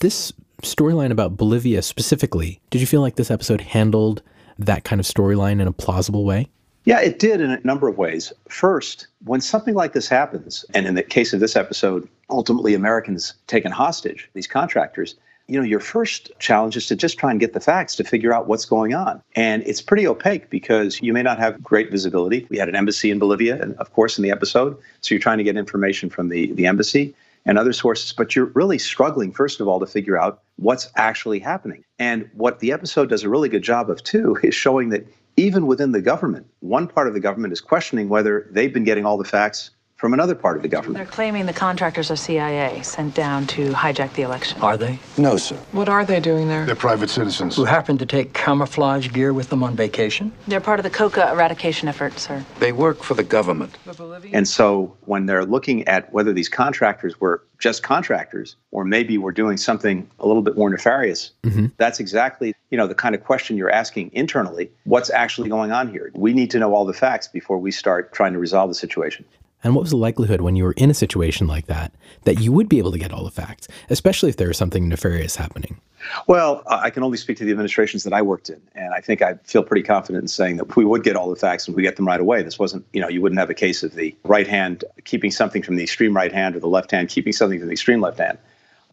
This storyline about Bolivia specifically, did you feel like this episode handled that kind of storyline in a plausible way? Yeah, it did in a number of ways. First, when something like this happens, and in the case of this episode, ultimately Americans taken hostage, these contractors, you know, your first challenge is to just try and get the facts to figure out what's going on. And it's pretty opaque because you may not have great visibility. We had an embassy in Bolivia, and of course, in the episode. So you're trying to get information from the, the embassy and other sources, but you're really struggling, first of all, to figure out what's actually happening. And what the episode does a really good job of, too, is showing that even within the government, one part of the government is questioning whether they've been getting all the facts from another part of the government. They're claiming the contractors are CIA sent down to hijack the election. Are they? No, sir. What are they doing there? They're private citizens. Who happen to take camouflage gear with them on vacation? They're part of the coca eradication effort, sir. They work for the government. And so when they're looking at whether these contractors were just contractors or maybe we're doing something a little bit more nefarious, mm-hmm. that's exactly, you know, the kind of question you're asking internally. What's actually going on here? We need to know all the facts before we start trying to resolve the situation. And what was the likelihood when you were in a situation like that that you would be able to get all the facts, especially if there was something nefarious happening? Well, I can only speak to the administrations that I worked in, and I think I feel pretty confident in saying that we would get all the facts and we get them right away. This wasn't, you know, you wouldn't have a case of the right hand keeping something from the extreme right hand or the left hand keeping something from the extreme left hand.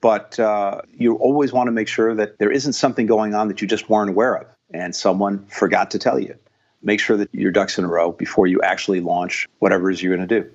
But uh, you always want to make sure that there isn't something going on that you just weren't aware of and someone forgot to tell you make sure that your ducks in a row before you actually launch whatever it is you're going to do.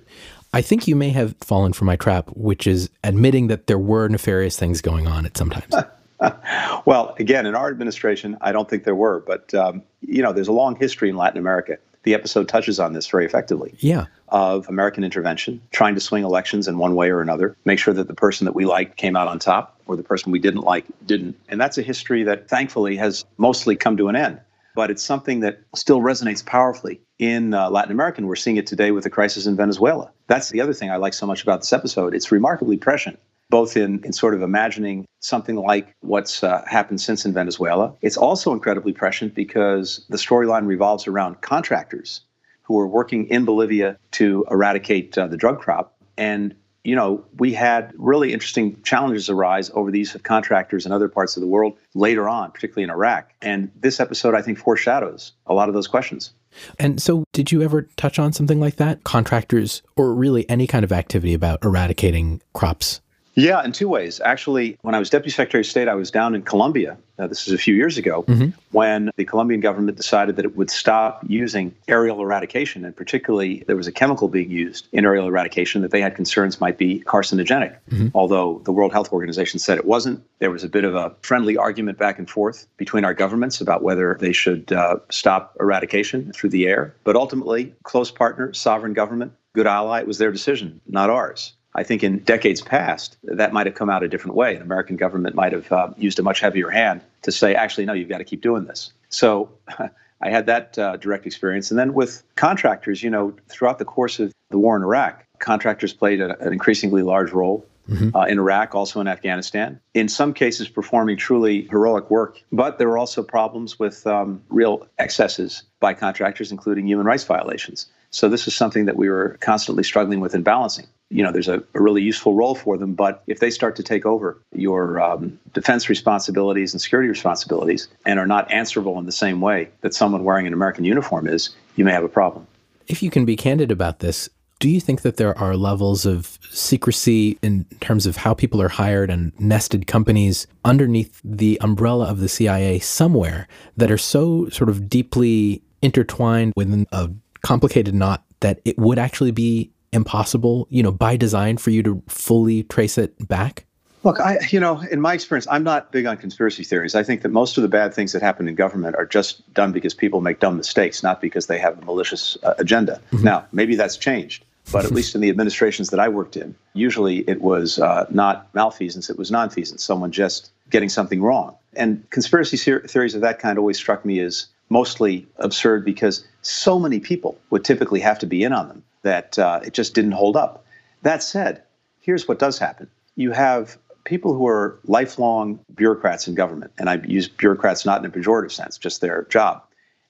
I think you may have fallen for my trap, which is admitting that there were nefarious things going on at sometimes. well, again, in our administration, I don't think there were, but um, you know, there's a long history in Latin America. The episode touches on this very effectively. Yeah. Of American intervention, trying to swing elections in one way or another, make sure that the person that we liked came out on top, or the person we didn't like didn't. And that's a history that thankfully has mostly come to an end but it's something that still resonates powerfully in uh, Latin America. And we're seeing it today with the crisis in Venezuela. That's the other thing I like so much about this episode. It's remarkably prescient, both in, in sort of imagining something like what's uh, happened since in Venezuela. It's also incredibly prescient because the storyline revolves around contractors who are working in Bolivia to eradicate uh, the drug crop. And you know, we had really interesting challenges arise over the use of contractors in other parts of the world later on, particularly in Iraq. And this episode, I think, foreshadows a lot of those questions. And so, did you ever touch on something like that? Contractors, or really any kind of activity about eradicating crops yeah, in two ways. Actually, when I was Deputy Secretary of State, I was down in Colombia. This is a few years ago mm-hmm. when the Colombian government decided that it would stop using aerial eradication. And particularly, there was a chemical being used in aerial eradication that they had concerns might be carcinogenic. Mm-hmm. Although the World Health Organization said it wasn't. There was a bit of a friendly argument back and forth between our governments about whether they should uh, stop eradication through the air. But ultimately, close partner, sovereign government, good ally, it was their decision, not ours. I think in decades past, that might have come out a different way. An American government might have uh, used a much heavier hand to say, actually, no, you've got to keep doing this. So I had that uh, direct experience. And then with contractors, you know, throughout the course of the war in Iraq, contractors played a, an increasingly large role. Mm-hmm. Uh, in Iraq, also in Afghanistan, in some cases performing truly heroic work. But there were also problems with um, real excesses by contractors, including human rights violations. So this is something that we were constantly struggling with and balancing. You know, there's a, a really useful role for them, but if they start to take over your um, defense responsibilities and security responsibilities and are not answerable in the same way that someone wearing an American uniform is, you may have a problem. If you can be candid about this, do you think that there are levels of secrecy in terms of how people are hired and nested companies underneath the umbrella of the CIA somewhere that are so sort of deeply intertwined within a complicated knot that it would actually be impossible, you know, by design for you to fully trace it back? Look, I, you know, in my experience, I'm not big on conspiracy theories. I think that most of the bad things that happen in government are just done because people make dumb mistakes, not because they have a malicious uh, agenda. Mm-hmm. Now, maybe that's changed, but at least in the administrations that I worked in, usually it was uh, not malfeasance, it was nonfeasance, someone just getting something wrong. And conspiracy theories of that kind always struck me as mostly absurd because so many people would typically have to be in on them that uh, it just didn't hold up. That said, here's what does happen you have people who are lifelong bureaucrats in government, and I use bureaucrats not in a pejorative sense, just their job.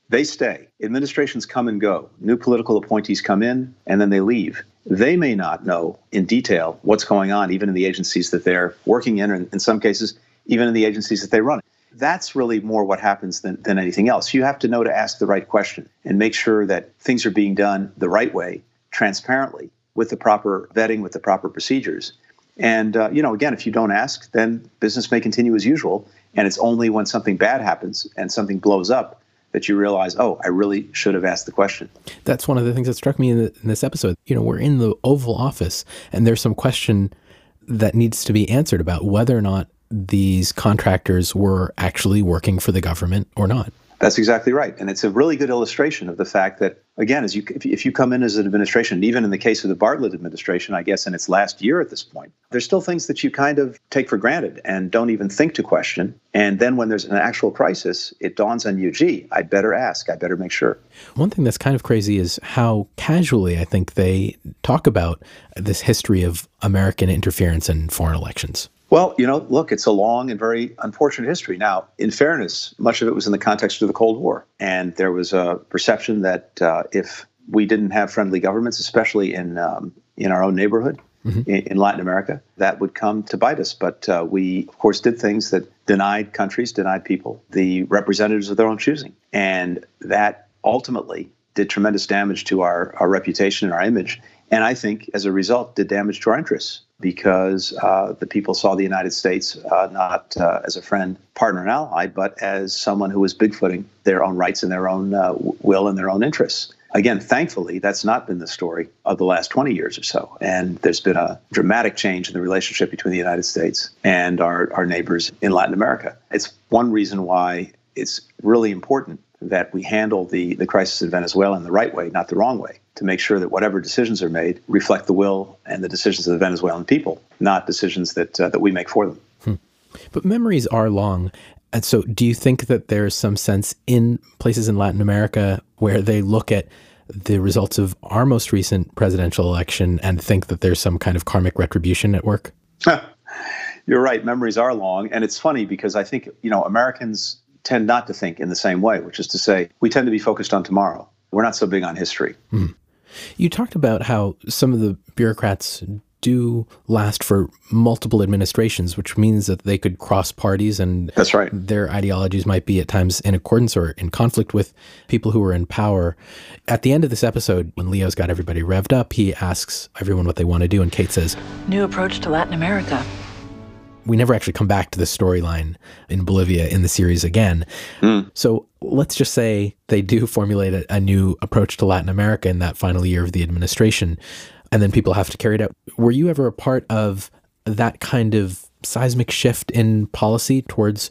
They stay. Administrations come and go. New political appointees come in and then they leave. They may not know in detail what's going on, even in the agencies that they're working in, or in some cases, even in the agencies that they run. That's really more what happens than, than anything else. You have to know to ask the right question and make sure that things are being done the right way, transparently, with the proper vetting, with the proper procedures. And, uh, you know, again, if you don't ask, then business may continue as usual. And it's only when something bad happens and something blows up that you realize, oh, I really should have asked the question. That's one of the things that struck me in, the, in this episode. You know, we're in the Oval Office, and there's some question that needs to be answered about whether or not these contractors were actually working for the government or not. That's exactly right. And it's a really good illustration of the fact that, again, as you, if you come in as an administration, even in the case of the Bartlet administration, I guess in its last year at this point, there's still things that you kind of take for granted and don't even think to question. And then when there's an actual crisis, it dawns on you, gee, I'd better ask, I better make sure. One thing that's kind of crazy is how casually I think they talk about this history of American interference in foreign elections. Well, you know, look, it's a long and very unfortunate history. Now, in fairness, much of it was in the context of the Cold War. And there was a perception that uh, if we didn't have friendly governments, especially in, um, in our own neighborhood, mm-hmm. in, in, Latin America, that would come to bite us. But uh, we, of course, did things that denied countries, denied people the representatives of their own choosing. And that ultimately did tremendous damage to our, our reputation and our image. And I think as a result, did damage to our interests because uh, the people saw the United States uh, not uh, as a friend, partner, and ally, but as someone who was bigfooting their own rights and their own uh, will and their own interests. Again, thankfully, that's not been the story of the last 20 years or so. And there's been a dramatic change in the relationship between the United States and our, our neighbors in Latin America. It's one reason why it's really important that we handle the, the crisis in Venezuela in the right way, not the wrong way, to make sure that whatever decisions are made reflect the will and the decisions of the Venezuelan people, not decisions that, uh, that we make for them. Hmm. But memories are long. And so, do you think that there's some sense in places in Latin America where they look at the results of our most recent presidential election and think that there's some kind of karmic retribution at work? You're right. Memories are long. And it's funny because I think, you know, Americans tend not to think in the same way, which is to say, we tend to be focused on tomorrow. We're not so big on history. Mm. You talked about how some of the bureaucrats do last for multiple administrations, which means that they could cross parties and that's right. Their ideologies might be at times in accordance or in conflict with people who are in power. At the end of this episode, when Leo's got everybody revved up, he asks everyone what they want to do, and Kate says, "New approach to Latin America." We never actually come back to the storyline in Bolivia in the series again. Mm. So let's just say they do formulate a, a, new approach to Latin America in that final year of the administration, and then people have to carry it out. Were you ever a part of that kind of seismic shift in policy towards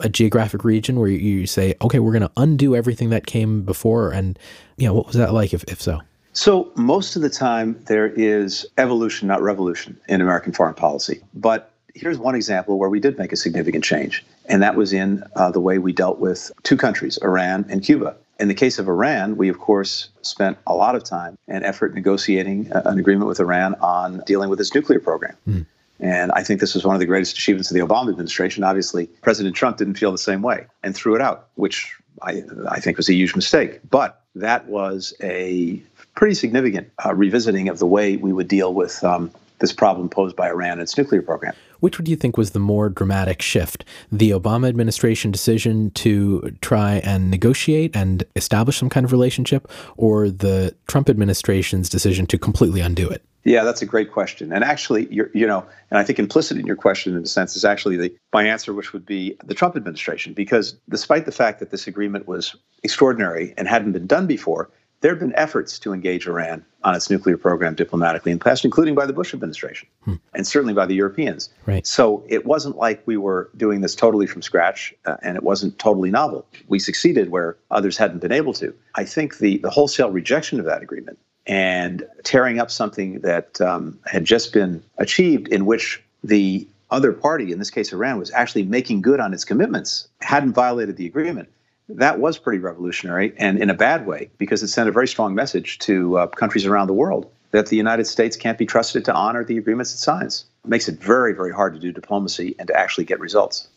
a geographic region where you say, okay, we're going to undo everything that came before? And, you know, what was that like if, if so? So, most of the time, there is evolution, not revolution, in American foreign policy. But here's one example where we did make a significant change, and that was in uh, the way we dealt with two countries, Iran and Cuba. In the case of Iran, we, of course, spent a lot of time and effort negotiating uh, an agreement with Iran on dealing with its nuclear program. Mm. And I think this was one of the greatest achievements of the Obama administration. Obviously, President Trump didn't feel the same way and threw it out, which I, I think was a huge mistake. But that was a pretty significant uh, revisiting of the way we would deal with um, this problem posed by Iran and its nuclear program. Which would you think was the more dramatic shift? The Obama administration decision to try and negotiate and establish some kind of relationship, or the Trump administration's decision to completely undo it? Yeah, that's a great question. And actually, you know, and I think implicit in your question, in a sense, is actually the my answer, which would be the Trump administration, because despite the fact that this agreement was extraordinary and hadn't been done before, there have been efforts to engage Iran on its nuclear program diplomatically in the past, including by the Bush administration Hmm. and certainly by the Europeans. Right. So it wasn't like we were doing this totally from scratch, uh, and it wasn't totally novel. We succeeded where others hadn't been able to. I think the, the wholesale rejection of that agreement and tearing up something that um, had just been achieved in which the other party, in this case Iran, was actually making good on its commitments, hadn't violated the agreement. That was pretty revolutionary and in a bad way because it sent a very strong message to uh, countries around the world that the United States can't be trusted to honor the agreements it signs. It makes it very, very hard to do diplomacy and to actually get results.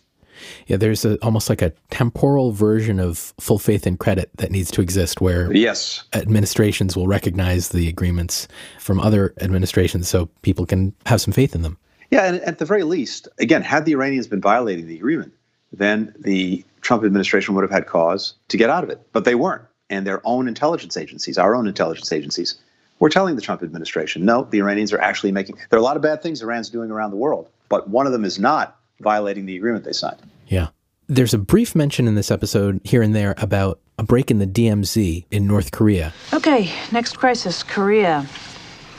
Yeah, there's a, almost like a temporal version of full faith and credit that needs to exist where yes. administrations will recognize the agreements from other administrations so people can have some faith in them. Yeah, and at the very least, again, had the Iranians been violating the agreement, then the Trump administration would have had cause to get out of it. But they weren't. And their own intelligence agencies, our own intelligence agencies, were telling the Trump administration, no, the Iranians are actually making, there are a lot of bad things Iran's doing around the world, but one of them is not violating the agreement they signed. Yeah. There's a brief mention in this episode here and there about a break in the DMZ in North Korea. Okay, next crisis Korea.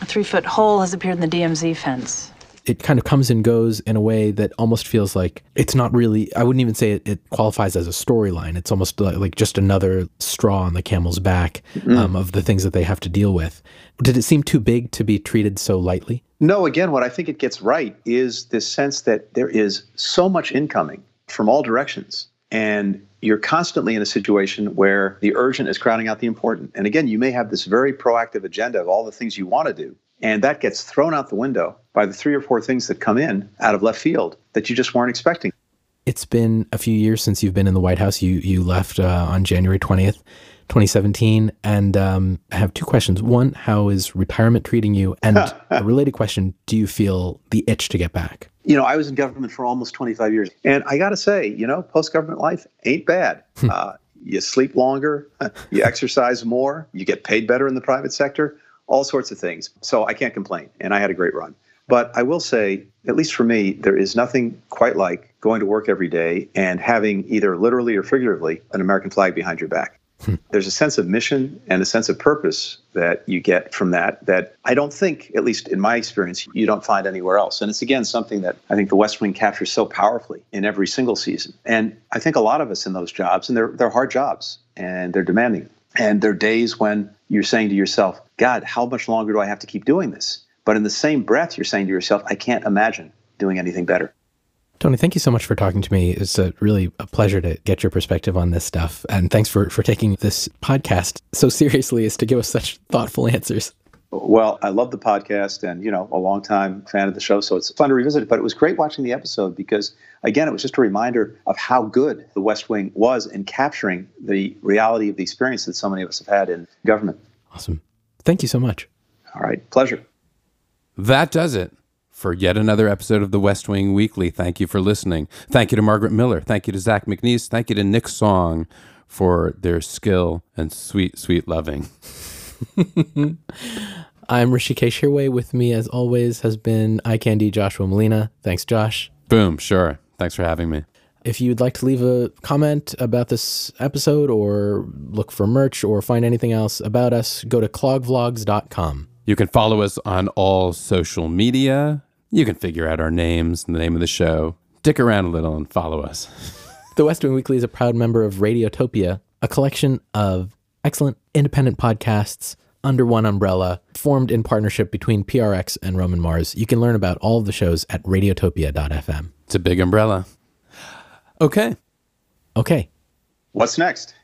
A three foot hole has appeared in the DMZ fence. It kind of comes and goes in a way that almost feels like it's not really, I wouldn't even say it, it qualifies as a storyline. It's almost like, like, just another straw on the camel's back Mm. um, of the things that they have to deal with. Did it seem too big to be treated so lightly? No, again, what I think it gets right is this sense that there is so much incoming from all directions. And you're constantly in a situation where the urgent is crowding out the important. And again, you may have this very proactive agenda of all the things you want to do. And that gets thrown out the window by the three or four things that come in out of left field that you just weren't expecting. It's been a few years since you've been in the White House. You you left uh, on January 20th, 2017. And um, I have two questions. One, how is retirement treating you? And a related question, do you feel the itch to get back? You know, I was in government for almost 25 years. And I got to say, you know, post government life ain't bad. uh, you sleep longer, you exercise more, you get paid better in the private sector, all sorts of things. So I can't complain. And I had a great run. But I will say, at least for me, there is nothing quite like going to work every day and having either literally or figuratively an American flag behind your back. Hmm. There's a sense of mission and a sense of purpose that you get from that that I don't think, at least in my experience, you don't find anywhere else. And it's again something that I think the West Wing captures so powerfully in every single season. And I think a lot of us in those jobs, and they're they're hard jobs and they're demanding. And there are days when you're saying to yourself, God, how much longer do I have to keep doing this? But in the same breath, you're saying to yourself, I can't imagine doing anything better. Tony, thank you so much for talking to me. It's a really a pleasure to get your perspective on this stuff. And thanks for, for taking this podcast so seriously as to give us such thoughtful answers. Well, I love the podcast and, you know, a longtime fan of the show. So it's fun to revisit it. But it was great watching the episode because, again, it was just a reminder of how good the West Wing was in capturing the reality of the experience that so many of us have had in government. Awesome. Thank you so much. All right. Pleasure. That does it for yet another episode of the West Wing Weekly. Thank you for listening. Thank you to Margaret Miller. Thank you to Zach McNees. Thank you to Nick Song for their skill and sweet, sweet loving. I'm Hrishikesh Hirway. With me, as always, has been eye candy Joshua Molina. Thanks, Josh. Boom. Sure. Thanks for having me. If you'd like to leave a comment about this episode or look for merch or find anything else about us, go to clogvlogs.com. You can follow us on all social media. You can figure out our names and the name of the show. Dick around a little and follow us. The West Wing Weekly is a proud member of Radiotopia, a collection of excellent independent podcasts under one umbrella, formed in partnership between PRX and Roman Mars. You can learn about all of the shows at radiotopia.fm. It's a big umbrella. Okay. Okay. What's next?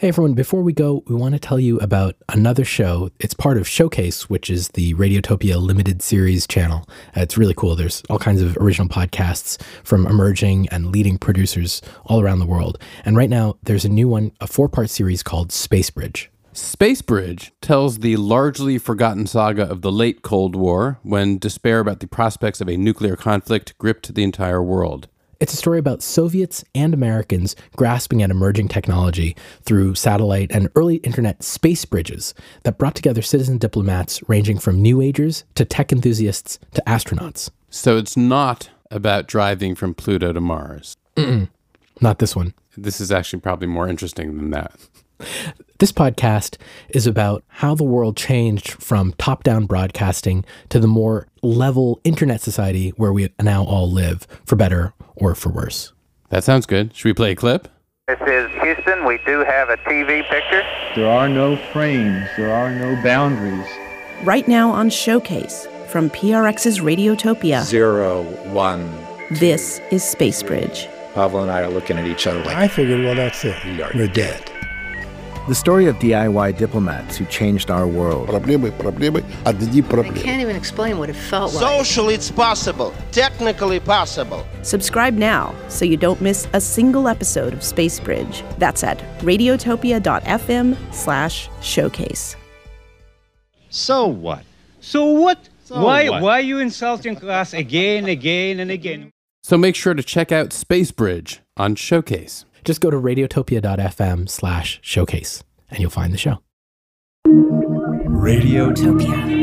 Hey everyone, before we go, we want to tell you about another show. It's part of Showcase, which is the Radiotopia limited series channel. Uh, it's really cool. There's all kinds of original podcasts from emerging and leading producers all around the world. And right now, there's a new one, a four part series called Space Bridge. Space Bridge tells the largely forgotten saga of the late Cold War when despair about the prospects of a nuclear conflict gripped the entire world. It's a story about Soviets and Americans grasping at emerging technology through satellite and early internet space bridges that brought together citizen diplomats ranging from New Agers to tech enthusiasts to astronauts. So it's not about driving from Pluto to Mars. Mm-mm. Not this one. This is actually probably more interesting than that. This podcast is about how the world changed from top down broadcasting to the more level internet society where we now all live, for better or for worse. That sounds good. Should we play a clip? This is Houston. We do have a TV picture. There are no frames, there are no boundaries. Right now on Showcase from PRX's Radiotopia. Zero, one. This is Space Bridge. Pavel and I are looking at each other like, I figured, well, that's it. We are We're dead. The story of DIY diplomats who changed our world. Проблемы, проблемы, одни I проблемы. can't even explain what it felt like. Socially, it's possible. Technically possible. Subscribe now so you don't miss a single episode of Space Bridge. That's at radiotopia.fm slash showcase. So what? So what? So why what? why are you insulting class again, again, and again? So make sure to check out Space Bridge on Showcase. Just go to radiotopia.fm slash showcase and you'll find the show. Radiotopia.